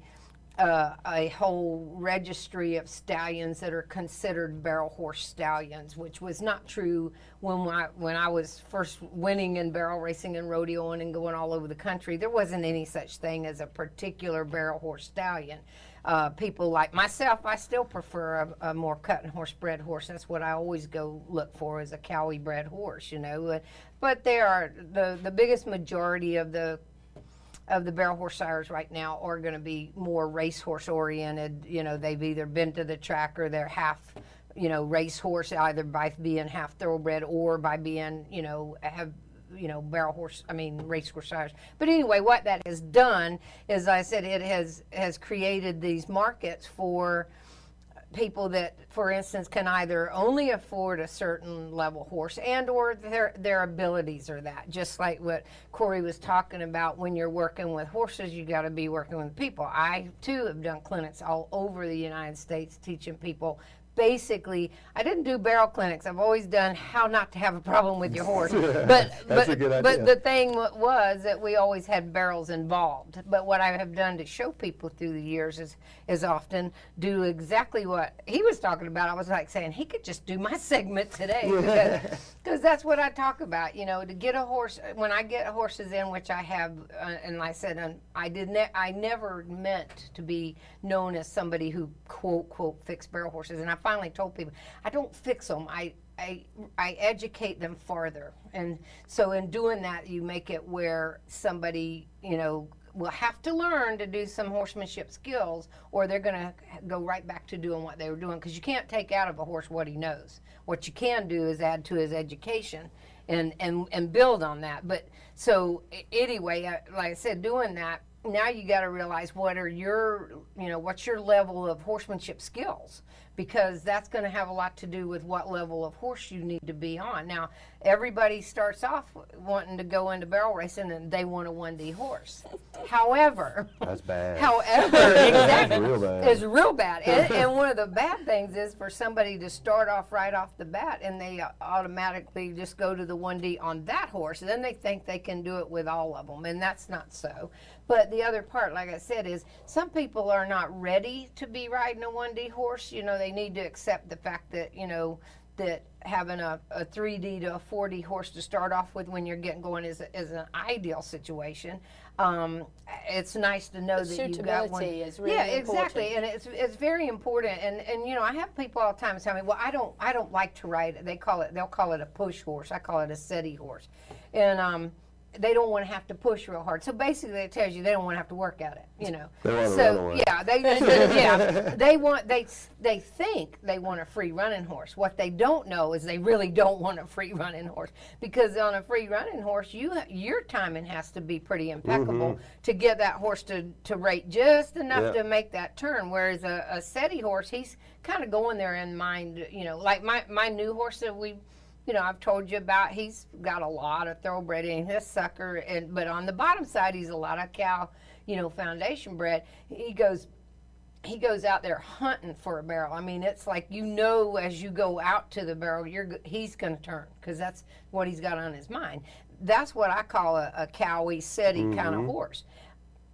uh, a whole registry of stallions that are considered barrel horse stallions, which was not true when I when I was first winning in barrel racing and rodeoing and going all over the country. There wasn't any such thing as a particular barrel horse stallion. Uh, people like myself, I still prefer a, a more cut and horse bred horse. That's what I always go look for is a cowie bred horse, you know. But they are the the biggest majority of the of the barrel horse sires right now are going to be more racehorse oriented. You know, they've either been to the track or they're half, you know, racehorse, either by being half thoroughbred or by being, you know, have you know barrel horse i mean race horse sires but anyway what that has done is i said it has has created these markets for people that, for instance, can either only afford a certain level horse and or their their abilities are that. Just like what Corey was talking about, when you're working with horses, you got to be working with people. I too have done clinics all over the United States teaching people basically I didn't do barrel clinics. I've always done how not to have a problem with your horse. But but, but the thing was that we always had barrels involved. But what I have done to show people through the years is is often do exactly what he was talking about. I was like saying he could just do my segment today because because that's what I talk about. You know, to get a horse when I get horses in, which I have, uh, and I said, um, I did ne- I never meant to be known as somebody who quote quote fix barrel horses, and I finally told people I don't fix them. I I, I educate them farther. And so in doing that, you make it where somebody, you know, will have to learn to do some horsemanship skills or they're going to go right back to doing what they were doing because you can't take out of a horse what he knows. What you can do is add to his education and, and, and build on that. But so anyway, uh, like I said, doing that, now you got to realize what are your, you know, what's your level of horsemanship skills because that's going to have a lot to do with what level of horse you need to be on. Now, everybody starts off wanting to go into barrel racing and they want a 1D horse. However, That's bad. However, exactly, Real bad. it's real bad. And, and one of the bad things is for somebody to start off right off the bat and they uh, automatically just go to the 1D on that horse. And then they think they can do it with all of them, and that's not so. But the other part, like I said, is some people are not ready to be riding a 1D horse. You know, they need to accept the fact that, you know, that having a, a 3D to a 4D horse to start off with when you're getting going is, is an ideal situation. Um, it's nice to know The that you've got one. suitability is really yeah, exactly, important. and it's it's very important. And and you know, I have people all the time tell me, well, I don't I don't like to ride. They call it they'll call it a push horse. I call it a setty horse, and um, they don't want to have to push real hard. So basically, it tells you they don't want to have to work at it. You know. They wanna so run away. yeah, they, they yeah they want they they think they want a free running horse. What they don't know is they really don't want a free running horse because on a free running horse, you ha- your timing has to be pretty impeccable Mhm. to get that horse to to rate just enough Yeah. to make that turn. Whereas a, a setty horse, he's kind of going there in mind. You know, like my my new horse that we you know, I've told you about. He's got a lot of thoroughbred in his sucker, and but on the bottom side, he's a lot of cow, you know, foundation bred. He goes, he goes out there hunting for a barrel. I mean, it's like you know, as you go out to the barrel, you're he's going to turn because that's what he's got on his mind. That's what I call a, a cowy, setty kind of mm-hmm. horse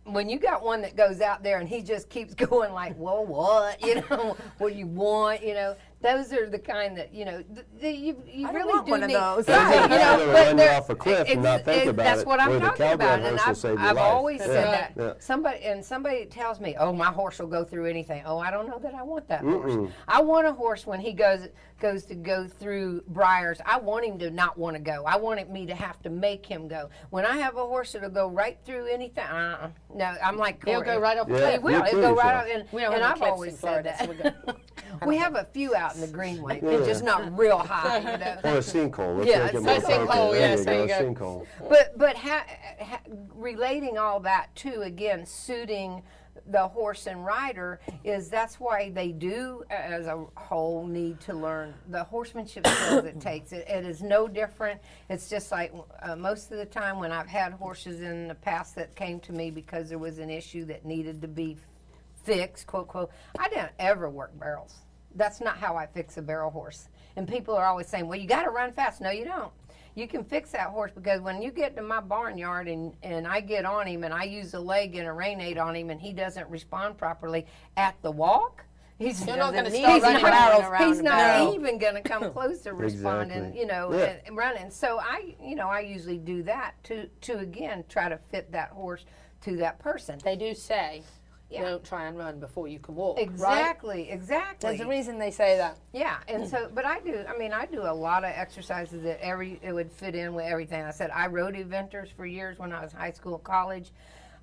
when you got one that goes out there and he just keeps going like, well, what, you know, what do you want, you know, those are the kind that you know th- th- you, you I don't really want do one of need. those. Right, you They'll know, run but you off a cliff and not think ex- about That's it, what I'm where the talking cowboy about, horse and will I've, save your I've life. always said Yeah. that. Yeah. Somebody and somebody tells me, "Oh, my horse will go through anything." Oh, I don't know that I want that Mm-mm. horse. I want a horse when he goes goes to go through briars. I want him to not want to go. I want it, me to have to make him go. When I have a horse that'll go right through anything, uh, no, I'm like He'll go right off the He will. He'll go right so. off. And, We don't and I've always said that. we have a few out in the Greenway. Yeah. They're just not real high. You know? Or a sinkhole. Let's Yeah, make it it's more a sinkhole, appropriate. yes, there there you you go. go. Sinkhole. But but ha, ha, relating all that to again suiting the horse and rider is that's why they do as a whole need to learn the horsemanship skills it takes. It, it is no different. It's just like uh, most of the time when I've had horses in the past that came to me because there was an issue that needed to be fixed, quote, quote. I didn't ever work barrels. That's not how I fix a barrel horse. And people are always saying, well, you got to run fast. No, you don't. You can fix that horse because when you get to my barnyard and, and I get on him and I use a leg and a rein aid on him and he doesn't respond properly at the walk, he's, You're not gonna start he's running not, barrels around he's not even going to come close to responding, Exactly. you know, Yeah. and, and running. So I, you know, I usually do that to, to again, try to fit that horse to that person. They do say, don't try and run before you can walk. right? Exactly, exactly. There's a reason they say that. Yeah, and so, but I do. I mean, I do a lot of exercises that every it would fit in with everything. I said I rode eventers for years when I was high school, college.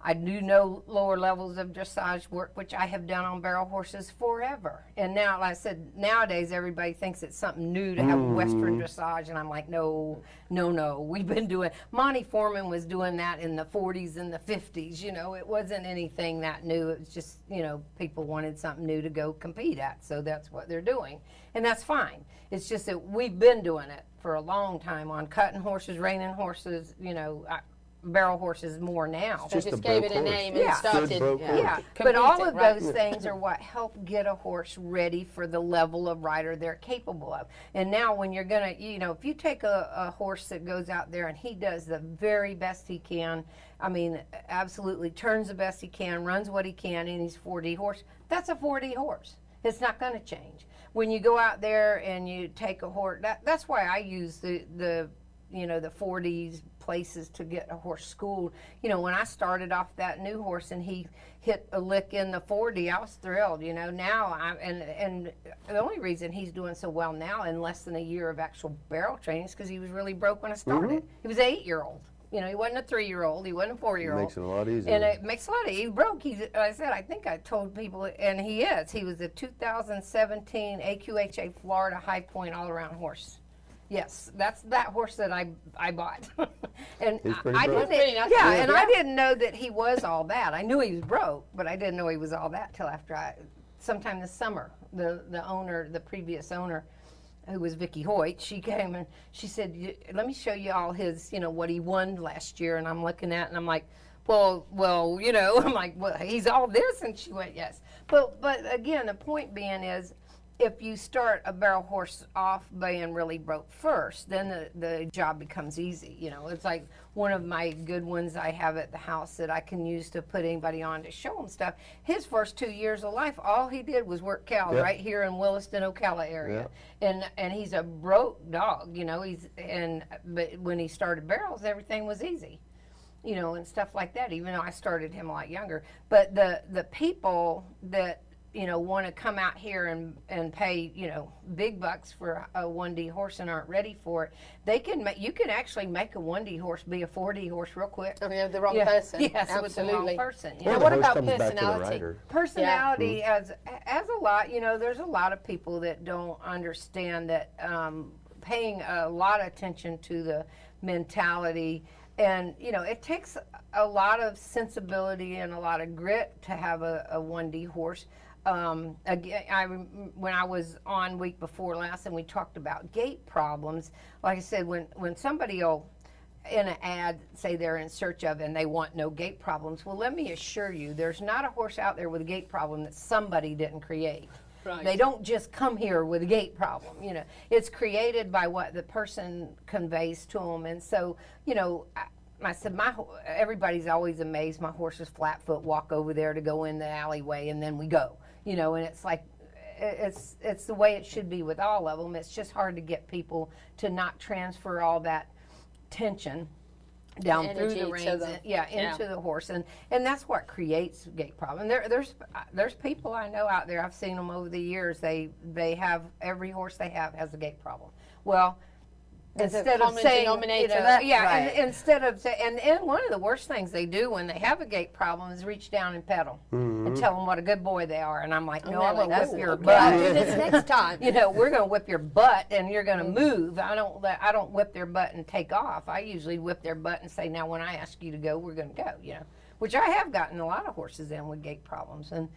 I do know lower levels of dressage work, which I have done on barrel horses forever. And now, like I said, nowadays everybody thinks it's something new to have Western Mhm. dressage, and I'm like, no, no, no. We've been doing. Monte Foreman was doing that in the 40s and the 50s. You know, it wasn't anything that new. It was just, you know, people wanted something new to go compete at, so that's what they're doing, and that's fine. It's just that we've been doing it for a long time on cutting horses, reining horses. You know. I, Barrel horses more now. They just just a gave it a horse. name and yeah. started, Good broke yeah. But all of right. those things are what help get a horse ready for the level of rider they're capable of. And now, when you're gonna, you know, if you take a, a horse that goes out there and he does the very best he can, I mean, absolutely turns the best he can, runs what he can, and he's 4D horse. That's a 4D horse. It's not going to change. When you go out there and you take a horse, that, that's why I use the the you know the 40s places to get a horse schooled. You know, when I started off that new horse and he hit a lick in the 40, I was thrilled. You know, now I and and the only reason he's doing so well now in less than a year of actual barrel training is because he was really broke when I started. Mhm. He was an eight year old. You know, he wasn't a three year old. He wasn't a four year old. Makes it a lot easier. And it makes a lot of. He broke. He's. I said. I think I told people, and he is. He was a 2017 AQHA Florida High Point all around horse. Yes, that's that horse that I I bought. and He's pretty I broke. didn't. Pretty nice. Yeah, Yeah. and I didn't know that he was all that. I knew he was broke, but I didn't know he was all that till after I, sometime this summer. The the owner, the previous owner, who was Vicky Hoyt, she came and she said, "You- "Let me show you all his, you know, what he won last year." And I'm looking at, and I'm like, "Well, well, you know," I'm like, "Well, he's all this," and she went, "Yes." But but again, the point being is. If you start a barrel horse off being really broke first, then the, the job becomes easy. You know, it's like one of my good ones I have at the house that I can use to put anybody on to show them stuff. His first two years of life, all he did was work cows Yeah. right here in Williston, Ocala area and and he's a broke dog, you know. He's and but when he started barrels, everything was easy, you know, and stuff like that. Even though I started him a lot younger, but the the people that you know want to come out here and and pay you know big bucks for a 1D horse and aren't ready for it, they can make you can actually make a 1D horse be a 4D horse real quick. I mean, Oh, the wrong Yeah. person. Yes, with the wrong Absolutely. person. you Or know. the what about comes back to the personality? rider. personality as as a lot you know there's a lot of people that don't understand that um, paying a lot of attention to the mentality and you know it takes a lot of sensibility and a lot of grit to have a, a 1d horse um, again, I when I was on week before last and we talked about gait problems. Like I said, when when somebody will in an ad say they're in search of and they want no gait problems. Well, let me assure you, there's not a horse out there with a gait problem that somebody didn't create. Right. They don't just come here with a gait problem. You know, it's created by what the person conveys to them, and so you know. I, I said, my everybody's always amazed. My horse is flat foot. Walk over there to go in the alleyway, and then we go. You know, and it's like it's it's the way it should be with all of them. It's just hard to get people to not transfer all that tension down through the reins, the- and- yeah, yeah. into the horse, and and that's what creates gait problem. There, there's uh, there's people I know out there. I've seen them over the years. They they have every horse they have has a gait problem. Well. There's a instead of saying, you know, there. yeah, Right. and, instead of say, and, and one of the worst things they do when they have a gait problem is reach down and pedal and Mhm. tell them what a good boy they are. And I'm like, no, they're I'm gonna whip "Oh, your butt. I'll do this next time." you know, we're gonna whip your butt, and you're gonna Mm-hmm. move. I don't I don't whip their butt and take off. I usually whip their butt and say, now when I ask you to go, we're gonna go. You know, which I have gotten a lot of horses in with gait problems, and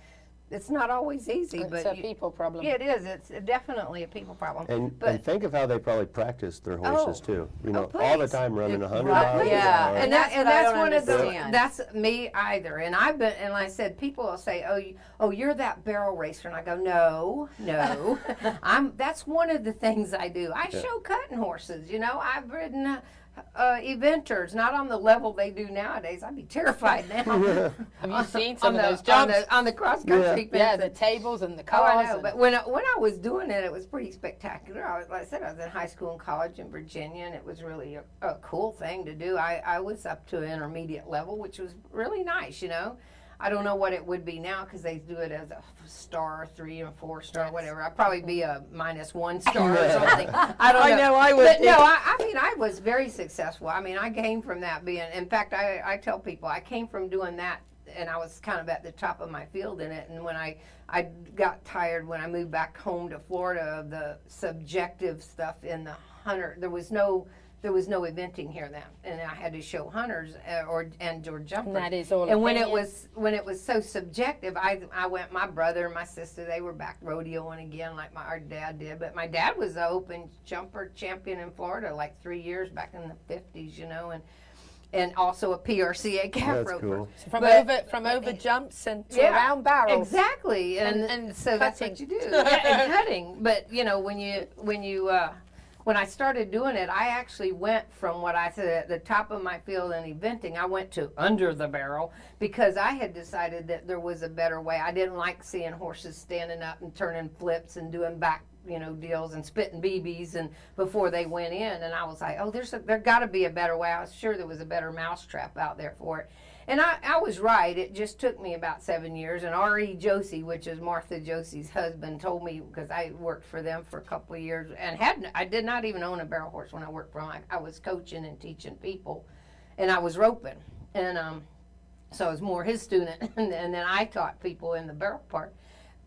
it's not always easy. It's but a you- people problem. Yeah, it is. It's definitely a people problem. And, but and think of how they probably practice their horses Oh. too. You know, Oh, all the time running a hundred Right. miles an Yeah, hour. and, that, and that's one of the understand. that's me either. And I've been and like I said, people will say, "Oh, you, oh, you're that barrel racer," and I go, "No, no, I'm." That's one of the things I do. I Yeah. show cutting horses. You know, I've ridden. Uh, uh, eventers, not on the level they do nowadays. I'd be terrified now. Have you seen some on of the, those jumps? on the, on the cross country? Yeah, fence the tables and the Oh, I cars. know. and- But when I, when I was doing it, it was pretty spectacular. I, was- like I said, I was in high school and college in Virginia, and it was really a, a cool thing to do. I, I was up to an intermediate level, which was really nice, you know. I don't know what it would be now because they do it as a star, three and four star, whatever. I'd probably be a minus one star or something. I don't know. I know. know, I would But no. I, I mean, I was very successful. I mean, I came from that being. In fact, I, I tell people I came from doing that, and I was kind of at the top of my field in it. And when I I got tired when I moved back home to Florida of the subjective stuff in the hunter. There was no. There was no eventing here then, and I had to show hunters uh, or and or jumpers. that is all And when it was when it was so subjective, I I went. My brother and my sister they were back rodeoing again, like my our dad did. But my dad was the open jumper champion in Florida like three years back in the fifties, you know, and and also a PRCA calf That's roper. cool. So from But- over from over jumps and to Yeah, around barrels. Exactly, and, And- and, and so that's what you do. yeah, and cutting. But you know, when you when you uh, when I started doing it, I actually went from what I said at the top of my field in eventing. I went to under the barrel because I had decided that there was a better way. I didn't like seeing horses standing up and turning flips and doing back you know deals and spitting BBs and before they went in and I was like oh there's a, there got to be a better way I was sure there was a better mousetrap out there for it and I, I was right. It just took me about seven years. And R.E. Josey, which is Martha Josey's husband, told me because I worked for them for a couple of years and had I did not even own a barrel horse when I worked for them. I, was coaching and teaching people, and I was roping, and um, so I was more his student, and, and then I taught people in the barrel part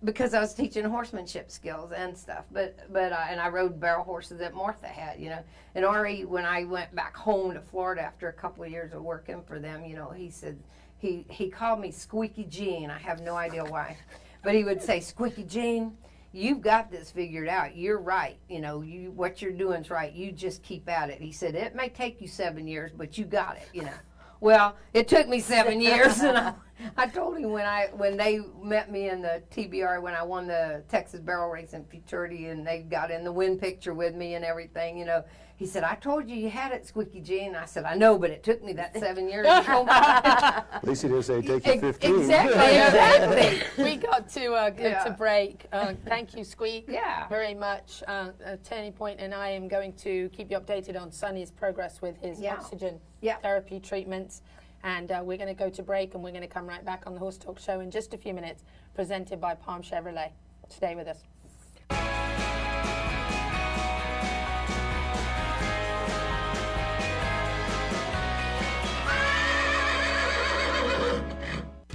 because I was teaching horsemanship skills and stuff. But but and I rode barrel horses that Martha had, you know. And R.E., when I went back home to Florida after a couple of years of working for them, you know, he said he he called me Squeaky Jean. I have no idea why, but he would say Squeaky Jean. You've got this figured out. You're right. You know, you what you're doing's right. You just keep at it. He said it may take you seven years, but you got it. You know. Well, it took me seven years, and I, I told him when I when they met me in the TBR when I won the Texas Barrel Race in Futurity, and they got in the win picture with me and everything. You know, he said, "I told you you had it, Squeaky G," and I said, "I know, but it took me that seven years to come by." At least he didn't say take you 15. exactly, exactly. we got to uh, go Yeah. to break. Uh, thank you, Squeak. Yeah. Very much. Uh, uh, Turning Point and I am going to keep you updated on Sonny's progress with his Yeah. oxygen Yeah. therapy treatments. And uh, we're going to go to break and we're going to come right back on the Horse Talk Show in just a few minutes, presented by Palm Chevrolet. Stay with us.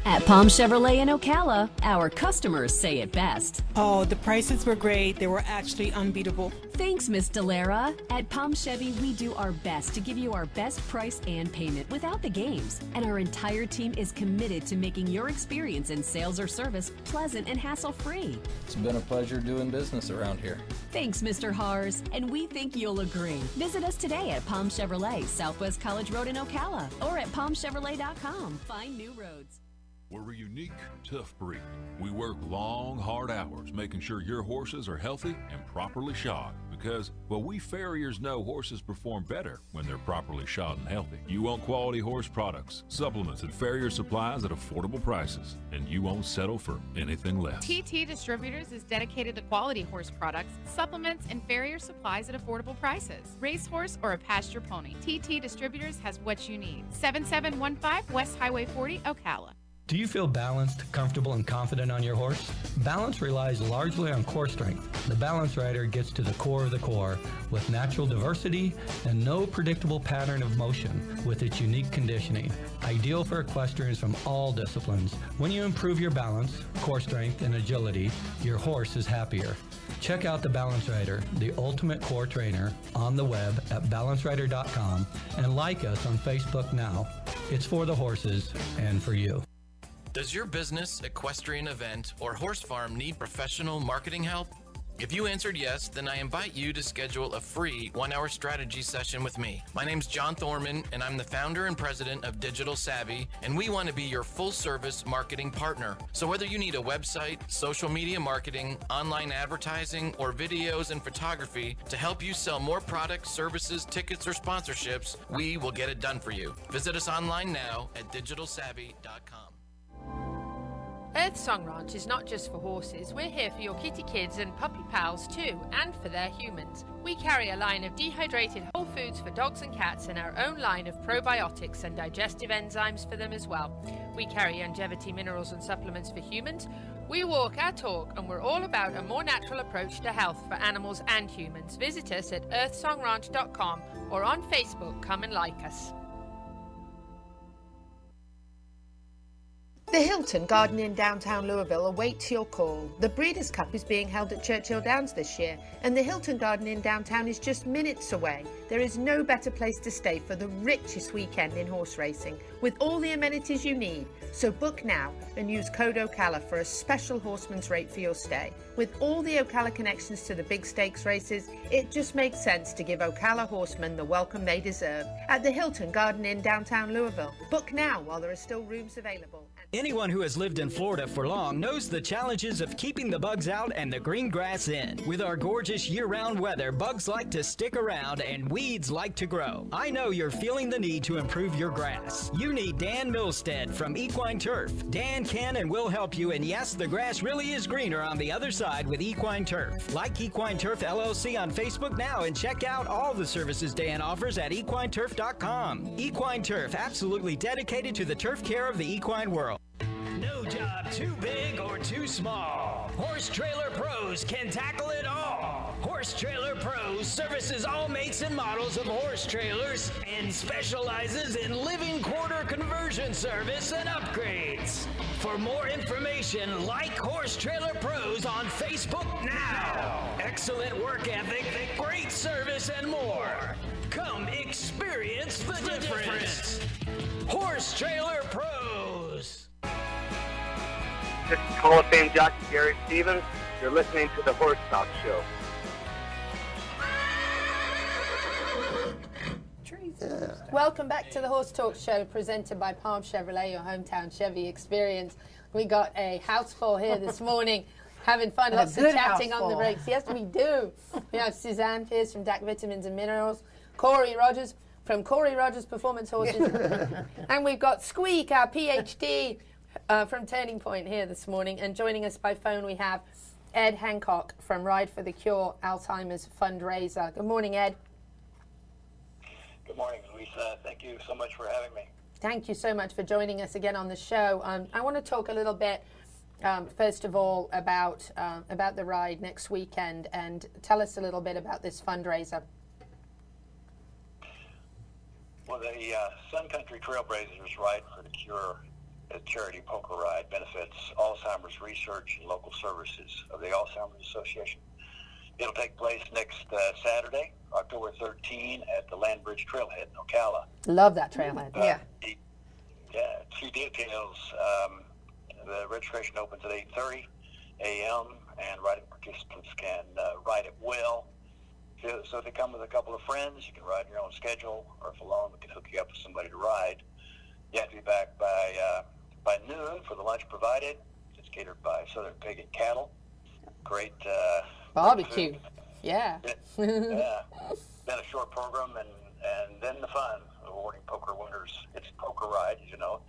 At Palm Chevrolet in Ocala, our customers say it best. Oh, the prices were great. They were actually unbeatable. Thanks, Miss Delara. At Palm Chevy, we do our best to give you our best price and payment without the games. And our entire team is committed to making your experience in sales or service pleasant and hassle free. It's been a pleasure doing business around here. Thanks, Mr. Hars, and we think you'll agree. Visit us today at Palm Chevrolet, Southwest College Road in Ocala, or at palmchevrolet.com. Find new roads. We're a unique, tough breed. We work long, hard hours making sure your horses are healthy and properly shod because, well, we farriers know horses perform better when they're properly shod and healthy. You want quality horse products, supplements, and farrier supplies at affordable prices, and you won't settle for anything less. TT Distributors is dedicated to quality horse products, supplements, and farrier supplies at affordable prices. Racehorse or a pasture pony, TT Distributors has what you need. 7715 West Highway 40, Ocala. Do you feel balanced, comfortable, and confident on your horse? Balance relies largely on core strength. The Balance Rider gets to the core of the core with natural diversity and no predictable pattern of motion with its unique conditioning. Ideal for equestrians from all disciplines. When you improve your balance, core strength, and agility, your horse is happier. Check out the Balance Rider, the ultimate core trainer, on the web at balancerider.com and like us on Facebook now. It's for the horses and for you. Does your business, equestrian event, or horse farm need professional marketing help? If you answered yes, then I invite you to schedule a free one hour strategy session with me. My name's John Thorman, and I'm the founder and president of Digital Savvy, and we want to be your full service marketing partner. So, whether you need a website, social media marketing, online advertising, or videos and photography to help you sell more products, services, tickets, or sponsorships, we will get it done for you. Visit us online now at digitalsavvy.com. Earth Song Ranch is not just for horses. We're here for your kitty kids and puppy pals too, and for their humans. We carry a line of dehydrated whole foods for dogs and cats and our own line of probiotics and digestive enzymes for them as well. We carry longevity minerals and supplements for humans. We walk our talk and we're all about a more natural approach to health for animals and humans. Visit us at earthsongranch.com or on Facebook. Come and like us. The Hilton Garden in downtown Louisville awaits your call. The Breeders' Cup is being held at Churchill Downs this year, and the Hilton Garden in downtown is just minutes away. There is no better place to stay for the richest weekend in horse racing, with all the amenities you need. So book now and use code Ocala for a special horseman's rate for your stay. With all the Ocala connections to the big stakes races, it just makes sense to give Ocala horsemen the welcome they deserve at the Hilton Garden in downtown Louisville. Book now while there are still rooms available. Anyone who has lived in Florida for long knows the challenges of keeping the bugs out and the green grass in. With our gorgeous year round weather, bugs like to stick around and weeds like to grow. I know you're feeling the need to improve your grass. You need Dan Milstead from Equine Turf. Dan can and will help you, and yes, the grass really is greener on the other side with Equine Turf. Like Equine Turf LLC on Facebook now and check out all the services Dan offers at equineturf.com. Equine Turf, absolutely dedicated to the turf care of the equine world. No job too big or too small. Horse Trailer Pros can tackle it all. Horse Trailer Pros services all makes and models of horse trailers and specializes in living quarter conversion service and upgrades. For more information, like Horse Trailer Pros on Facebook now. Excellent work ethic, great service, and more. Come experience the, difference. Horse Trailer Pros. This is Hall of Fame jockey Gary Stevens. You're listening to the Horse Talk Show. Welcome back to the Horse Talk Show presented by Palm Chevrolet, your hometown Chevy experience. We got a house full here this morning, having fun, A lots of chatting on the breaks. Yes, we do. We have Suzanne Pierce from DAC Vitamins and Minerals, Corey Rogers from Corey Rogers Performance Horses, and we've got Squeak, our PhD uh, from Turning Point here this morning. And joining us by phone, we have Ed Hancock from Ride for the Cure Alzheimer's fundraiser. Good morning, Ed. Good morning, Lisa. Thank you so much for having me. Thank you so much for joining us again on the show. Um, I want to talk a little bit, um, first of all, about um, about the ride next weekend, and tell us a little bit about this fundraiser. Well, the uh, Sun Country Trailblazers Ride for the Cure a charity poker ride benefits Alzheimer's research and local services of the Alzheimer's Association. It'll take place next uh, Saturday, October 13, at the Landbridge Trailhead in Ocala. Love that trailhead. Uh, the- Yeah, two details. Um, the registration opens at 8.30 a.m. and riding participants can uh, ride at will. So, so if they come with a couple of friends, you can ride on your own schedule, or if alone, we can hook you up with somebody to ride. You have to be back by uh, by noon for the lunch provided. It's catered by Southern Pig and Cattle. Great uh, Barbecue. Yeah. yeah. Then a short program and, and then the fun, awarding poker winners. It's a poker ride, as you know.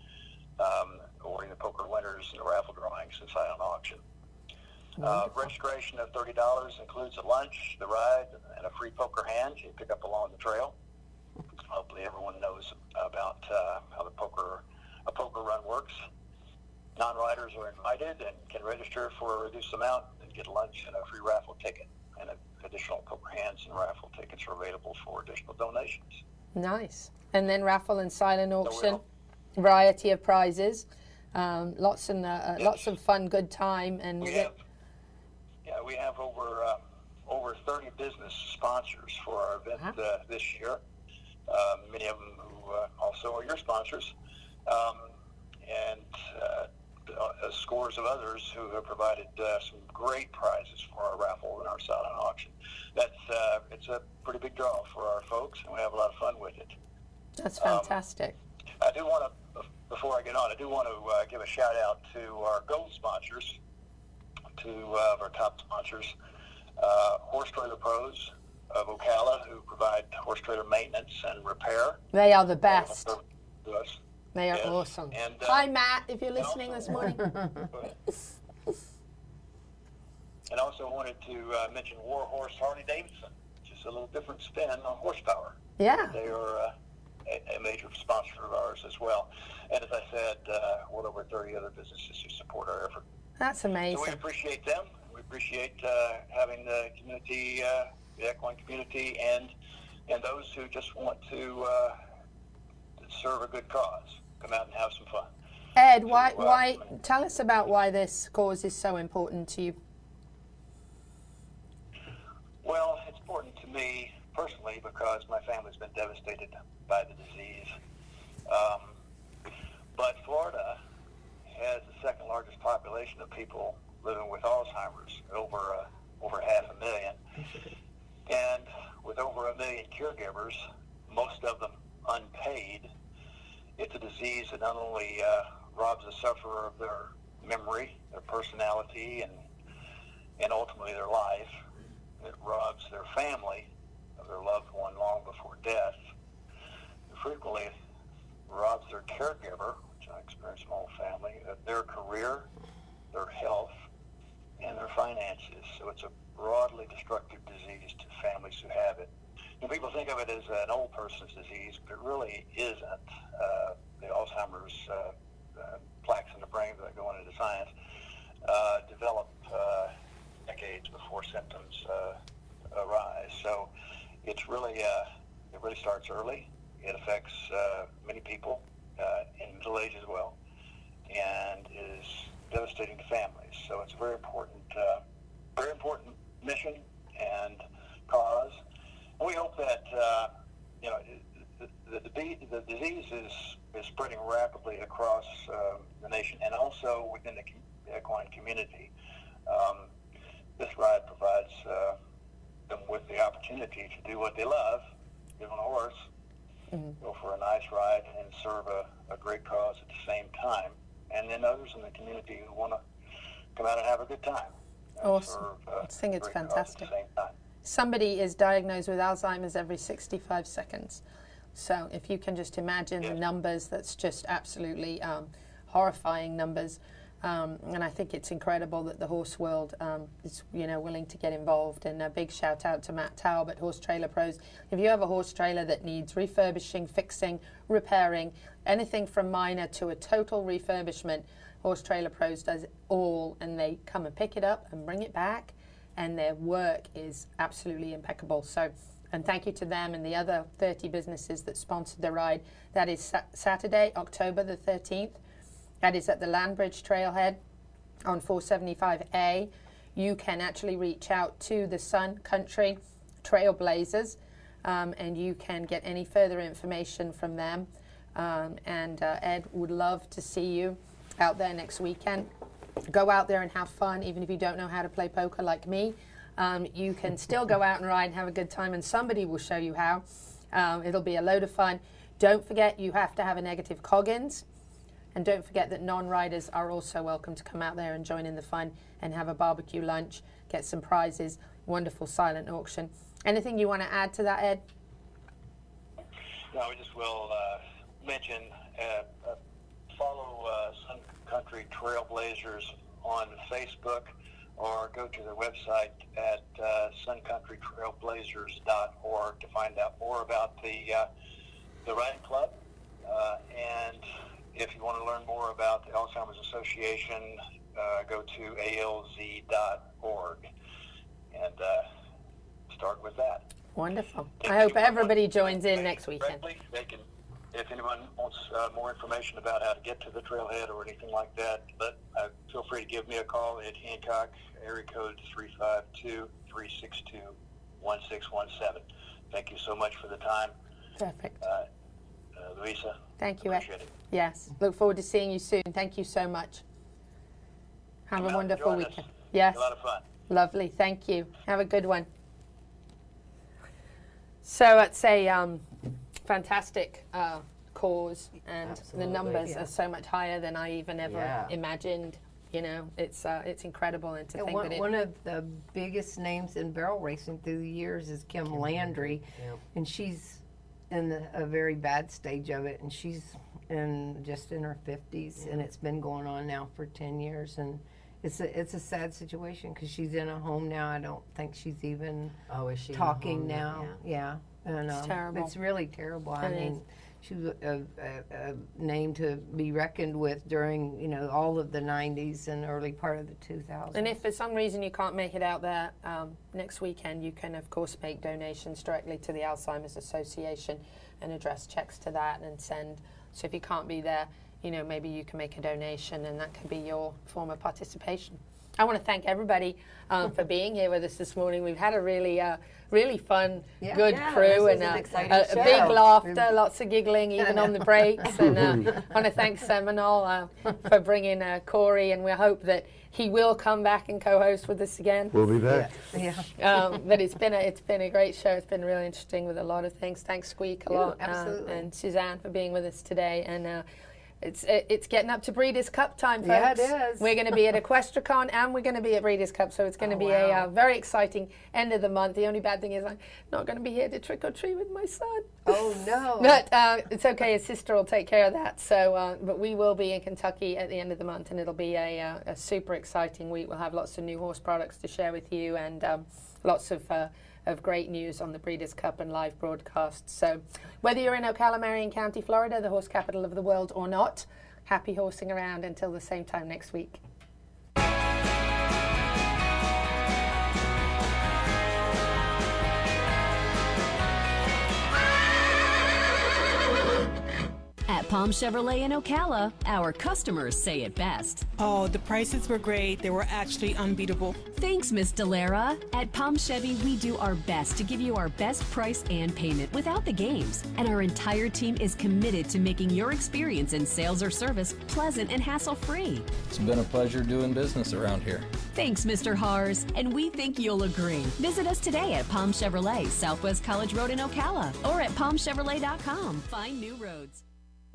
Um, awarding the poker winners in the raffle drawings and silent auction. Uh, registration of $30 includes a lunch, the ride, and a free poker hand you pick up along the trail. Hopefully everyone knows about uh, how the poker a poker run works. Non-riders are invited and can register for a reduced amount and get lunch and a free raffle ticket. And additional poker hands and raffle tickets are available for additional donations. Nice. And then raffle and silent auction, variety of prizes, um, lots and uh, uh, lots of fun, good time, and We have, yeah, we have over uh, over 30 business sponsors for our event uh, this year. Um, many of them who uh, also are your sponsors, um, and uh, uh, scores of others who have provided uh, some great prizes for our raffle and our silent auction. That's uh, it's a pretty big draw for our folks, and we have a lot of fun with it. that's Um, fantastic. I do want to, before I get on, I do want to uh, give a shout out to our gold sponsors, to uh, our top sponsors, uh, Horse Trailer Pros of Ocala, who provide horse trailer maintenance and repair they are the best. us. They are Yes. awesome. And, uh, Hi, Matt, if you're listening this morning. And also wanted to uh, mention War Horse Harley Davidson, just a little different spin on horsepower. Yeah. They are uh, a, a major sponsor of ours as well. And as I said, uh, well over 30 other businesses who support our effort. That's So we appreciate them. We appreciate uh, having the community, uh, the equine community, and and those who just want to uh, serve a good cause. Come out and have some fun. Ed, why, uh, why? Tell us about why this cause is so important to you. Well, it's important to me personally because my family's been devastated by the disease. Um, but Florida has the second largest population of people living with Alzheimer's, over uh, over half a million, and with over a million caregivers, most of them unpaid. It's a disease that not only uh, robs the sufferer of their memory, their personality, and and ultimately their life, it robs their family of their loved one long before death. It frequently robs their caregiver, which I experienced in my own family, of their career, their health, and their finances. So it's a broadly destructive disease to families who have it. And people think of it as an old person's disease, but it really isn't. Uh, the Alzheimer's uh, uh, plaques in the brain that go into science uh, develop uh, decades before symptoms uh, arise. So it's really uh, it really starts early. It affects uh, many people uh, in middle age as well, and is devastating to families. So it's a very important, uh, very important mission and cause. We hope that uh, you know the, the, the, the disease is, is spreading rapidly across uh, the nation and also within the equine community. Um, this ride provides uh, them with the opportunity to do what they love, get on a horse, go for a nice ride, and serve a, a great cause at the same time. And then others in the community who want to come out and have a good time. Awesome. Serve, uh, I think it's great at the fantastic. Somebody is diagnosed with Alzheimer's every 65 seconds. So if you can just imagine the numbers, that's just absolutely um, horrifying numbers. Um, and I think it's incredible that the horse world um, is, you know, willing to get involved. And a big shout out to Matt Talbot, Horse Trailer Pros. If you have a horse trailer that needs refurbishing, fixing, repairing, anything from minor to a total refurbishment, Horse Trailer Pros does it all, and they come and pick it up and bring it back, and their work is absolutely impeccable. So. And thank you to them and the other 30 businesses that sponsored the ride. That is sa- Saturday, October the 13th. That is at the Landbridge Trailhead on 475A. You can actually reach out to the Sun Country Trailblazers um, and you can get any further information from them. Um, and uh, Ed would love to see you out there next weekend. Go out there and have fun, even if you don't know how to play poker like me. Um, you can still go out and ride and have a good time, and somebody will show you how. Um, it'll be a load of fun. Don't forget, you have to have a negative Coggins. And don't forget that non riders are also welcome to come out there and join in the fun and have a barbecue lunch, get some prizes, wonderful silent auction. Anything you want to add to that, Ed? No, we just will uh, mention uh, uh, follow uh, Sun Country Trailblazers on Facebook or go to their website at uh, suncountrytrailblazers.org to find out more about the uh, the riding club. Uh, and if you want to learn more about the Alzheimer's Association, uh, go to alz.org and uh, start with that. Wonderful. I hope everybody joins in next weekend. They can, if anyone wants uh, more information about how to get to the trailhead or anything like that, let, uh, feel free to give me a call at Hancock, area code 352-362-1617. Thank you so much for the time, Perfect. uh, uh, Louisa. Thank you. Appreciate it. Yes. Look forward to seeing you soon. Thank you so much. Have Come a wonderful join us. weekend. Yes. A lot of fun. Lovely. Thank you. Have a good one. So it's a um, fantastic uh, cause, and Absolutely, the numbers yeah. are so much higher than I even ever Yeah. imagined. You know, it's uh, it's incredible, and to And think one, that it. one of the biggest names in barrel racing through the years is Kim Landry, and she's in the, a very bad stage of it, and she's in just in her fifties, and it's been going on now for ten years, and it's a it's a sad situation because she's in a home now. I don't think she's even Oh, is she talking home now? now. Yeah, and It's um, terrible. It's really terrible. I It mean, is. she was a, a, a name to be reckoned with during you know all of the '90s and early part of the 2000s. And if for some reason you can't make it out there um, next weekend, you can, of course, make donations directly to the Alzheimer's Association and address checks to that and send. So if you can't be there, you know, maybe you can make a donation and that could be your form of participation. I want to thank everybody um, for being here with us this morning. We've had a really, uh, really fun, Yeah. good Yeah, crew and an uh, a, a big laughter, lots of giggling, even on the breaks. And uh, I want to thank Seminole uh, for bringing uh, Corey, and we hope that he will come back and co-host with us again. We'll be back. yeah. Um, but it's been a it's been a great show. It's been really interesting with a lot of things. Thanks Squeak a Yeah, lot, uh, absolutely. and Suzanne for being with us today. And uh, it's it's getting up to Breeders' Cup time, folks. Yeah, it is. We're going to be at Equestricon and we're going to be at Breeders' Cup, so it's going to Oh, be a uh, very exciting end of the month. The only bad thing is I'm not going to be here to trick or treat with my son. Oh no! But uh, it's okay. His sister will take care of that. So, uh, but we will be in Kentucky at the end of the month, and it'll be a, uh, a super exciting week. We'll have lots of new horse products to share with you, and um, lots of uh, of great news on the Breeders' Cup and live broadcasts. So, whether you're in Ocala, Marion County, Florida, the horse capital of the world, or not, happy horsing around until the same time next week. At Palm Chevrolet in Ocala, our customers say it best. Oh, the prices were great. They were actually unbeatable. Thanks, Miss Delara. At Palm Chevy, we do our best to give you our best price and payment without the games. And our entire team is committed to making your experience in sales or service pleasant and hassle free. It's been a pleasure doing business around here. Thanks, Mr. Hars, and we think you'll agree. Visit us today at Palm Chevrolet, Southwest College Road in Ocala, or at palmchevrolet.com. Find new roads.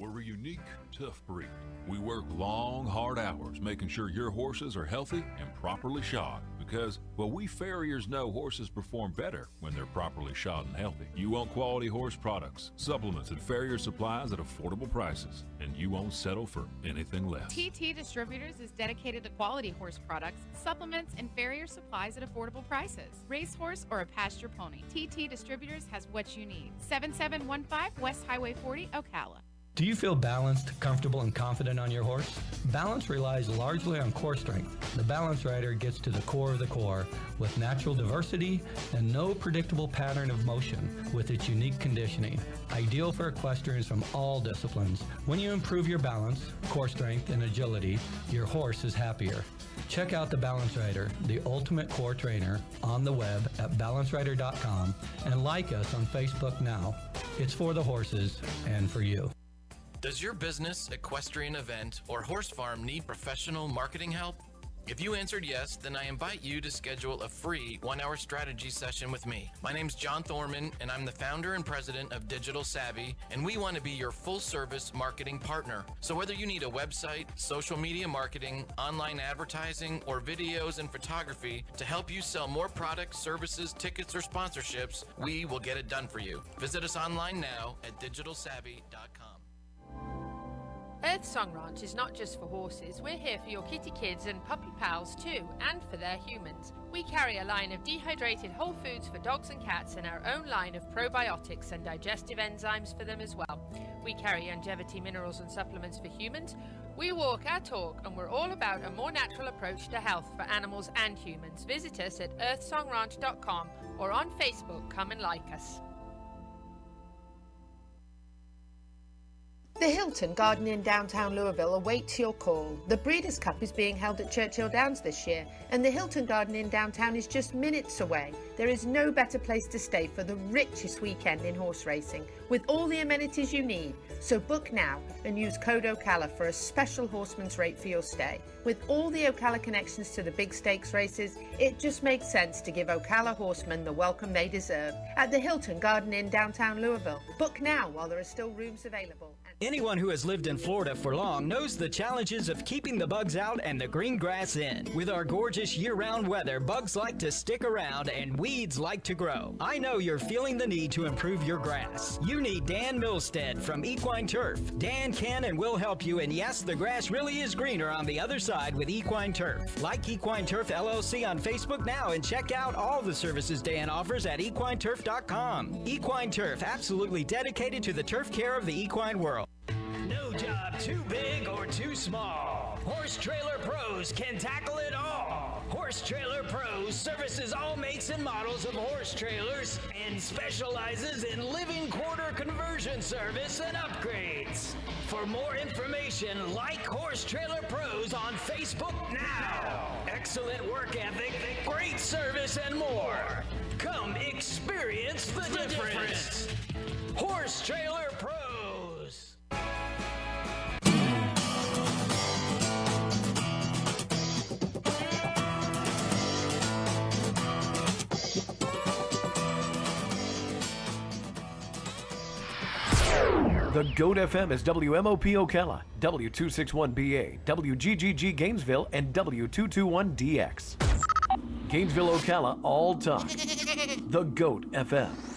We're a unique, tough breed. We work long, hard hours making sure your horses are healthy and properly shod because, well, we farriers know horses perform better when they're properly shod and healthy. You want quality horse products, supplements, and farrier supplies at affordable prices, and you won't settle for anything less. TT Distributors is dedicated to quality horse products, supplements, and farrier supplies at affordable prices. Racehorse or a pasture pony, TT Distributors has what you need. 7715 West Highway 40, Ocala. Do you feel balanced, comfortable, and confident on your horse? Balance relies largely on core strength. The Balance Rider gets to the core of the core with natural diversity and no predictable pattern of motion with its unique conditioning. Ideal for equestrians from all disciplines. When you improve your balance, core strength, and agility, your horse is happier. Check out the Balance Rider, the ultimate core trainer, on the web at balancerider.com and like us on Facebook now. It's for the horses and for you. Does your business, equestrian event, or horse farm need professional marketing help? If you answered yes, then I invite you to schedule a free one hour strategy session with me. My name's John Thorman, and I'm the founder and president of Digital Savvy, and we want to be your full service marketing partner. So, whether you need a website, social media marketing, online advertising, or videos and photography to help you sell more products, services, tickets, or sponsorships, we will get it done for you. Visit us online now at digitalsavvy.com. Earth Song Ranch is not just for horses. We're here for your kitty kids and puppy pals too, and for their humans. We carry a line of dehydrated whole foods for dogs and cats and our own line of probiotics and digestive enzymes for them as well. We carry longevity minerals and supplements for humans. We walk our talk and we're all about a more natural approach to health for animals and humans. Visit us at earthsongranch.com or on Facebook. Come and like us. The Hilton Garden in downtown Louisville awaits your call. The Breeders' Cup is being held at Churchill Downs this year, and the Hilton Garden in downtown is just minutes away. There is no better place to stay for the richest weekend in horse racing, with all the amenities you need. So book now and use code OCALA for a special horseman's rate for your stay. With all the Ocala connections to the big stakes races, it just makes sense to give Ocala horsemen the welcome they deserve at the Hilton Garden in downtown Louisville. Book now while there are still rooms available. Anyone who has lived in Florida for long knows the challenges of keeping the bugs out and the green grass in. With our gorgeous year round weather, bugs like to stick around and weeds like to grow. I know you're feeling the need to improve your grass. You need Dan Milstead from Equine Turf. Dan can and will help you, and yes, the grass really is greener on the other side with Equine Turf. Like Equine Turf LLC on Facebook now and check out all the services Dan offers at equineturf.com. Equine Turf, absolutely dedicated to the turf care of the equine world. No job too big or too small. Horse Trailer Pros can tackle it all. Horse Trailer Pros services all makes and models of horse trailers and specializes in living quarter conversion service and upgrades. For more information, like Horse Trailer Pros on Facebook now. Excellent work ethic, great service, and more. Come experience the, difference. Horse Trailer Pros. The GOAT FM is WMOP Ocala, W261BA, WGGG Gainesville, and W221DX. Gainesville, Ocala, all time. The GOAT FM.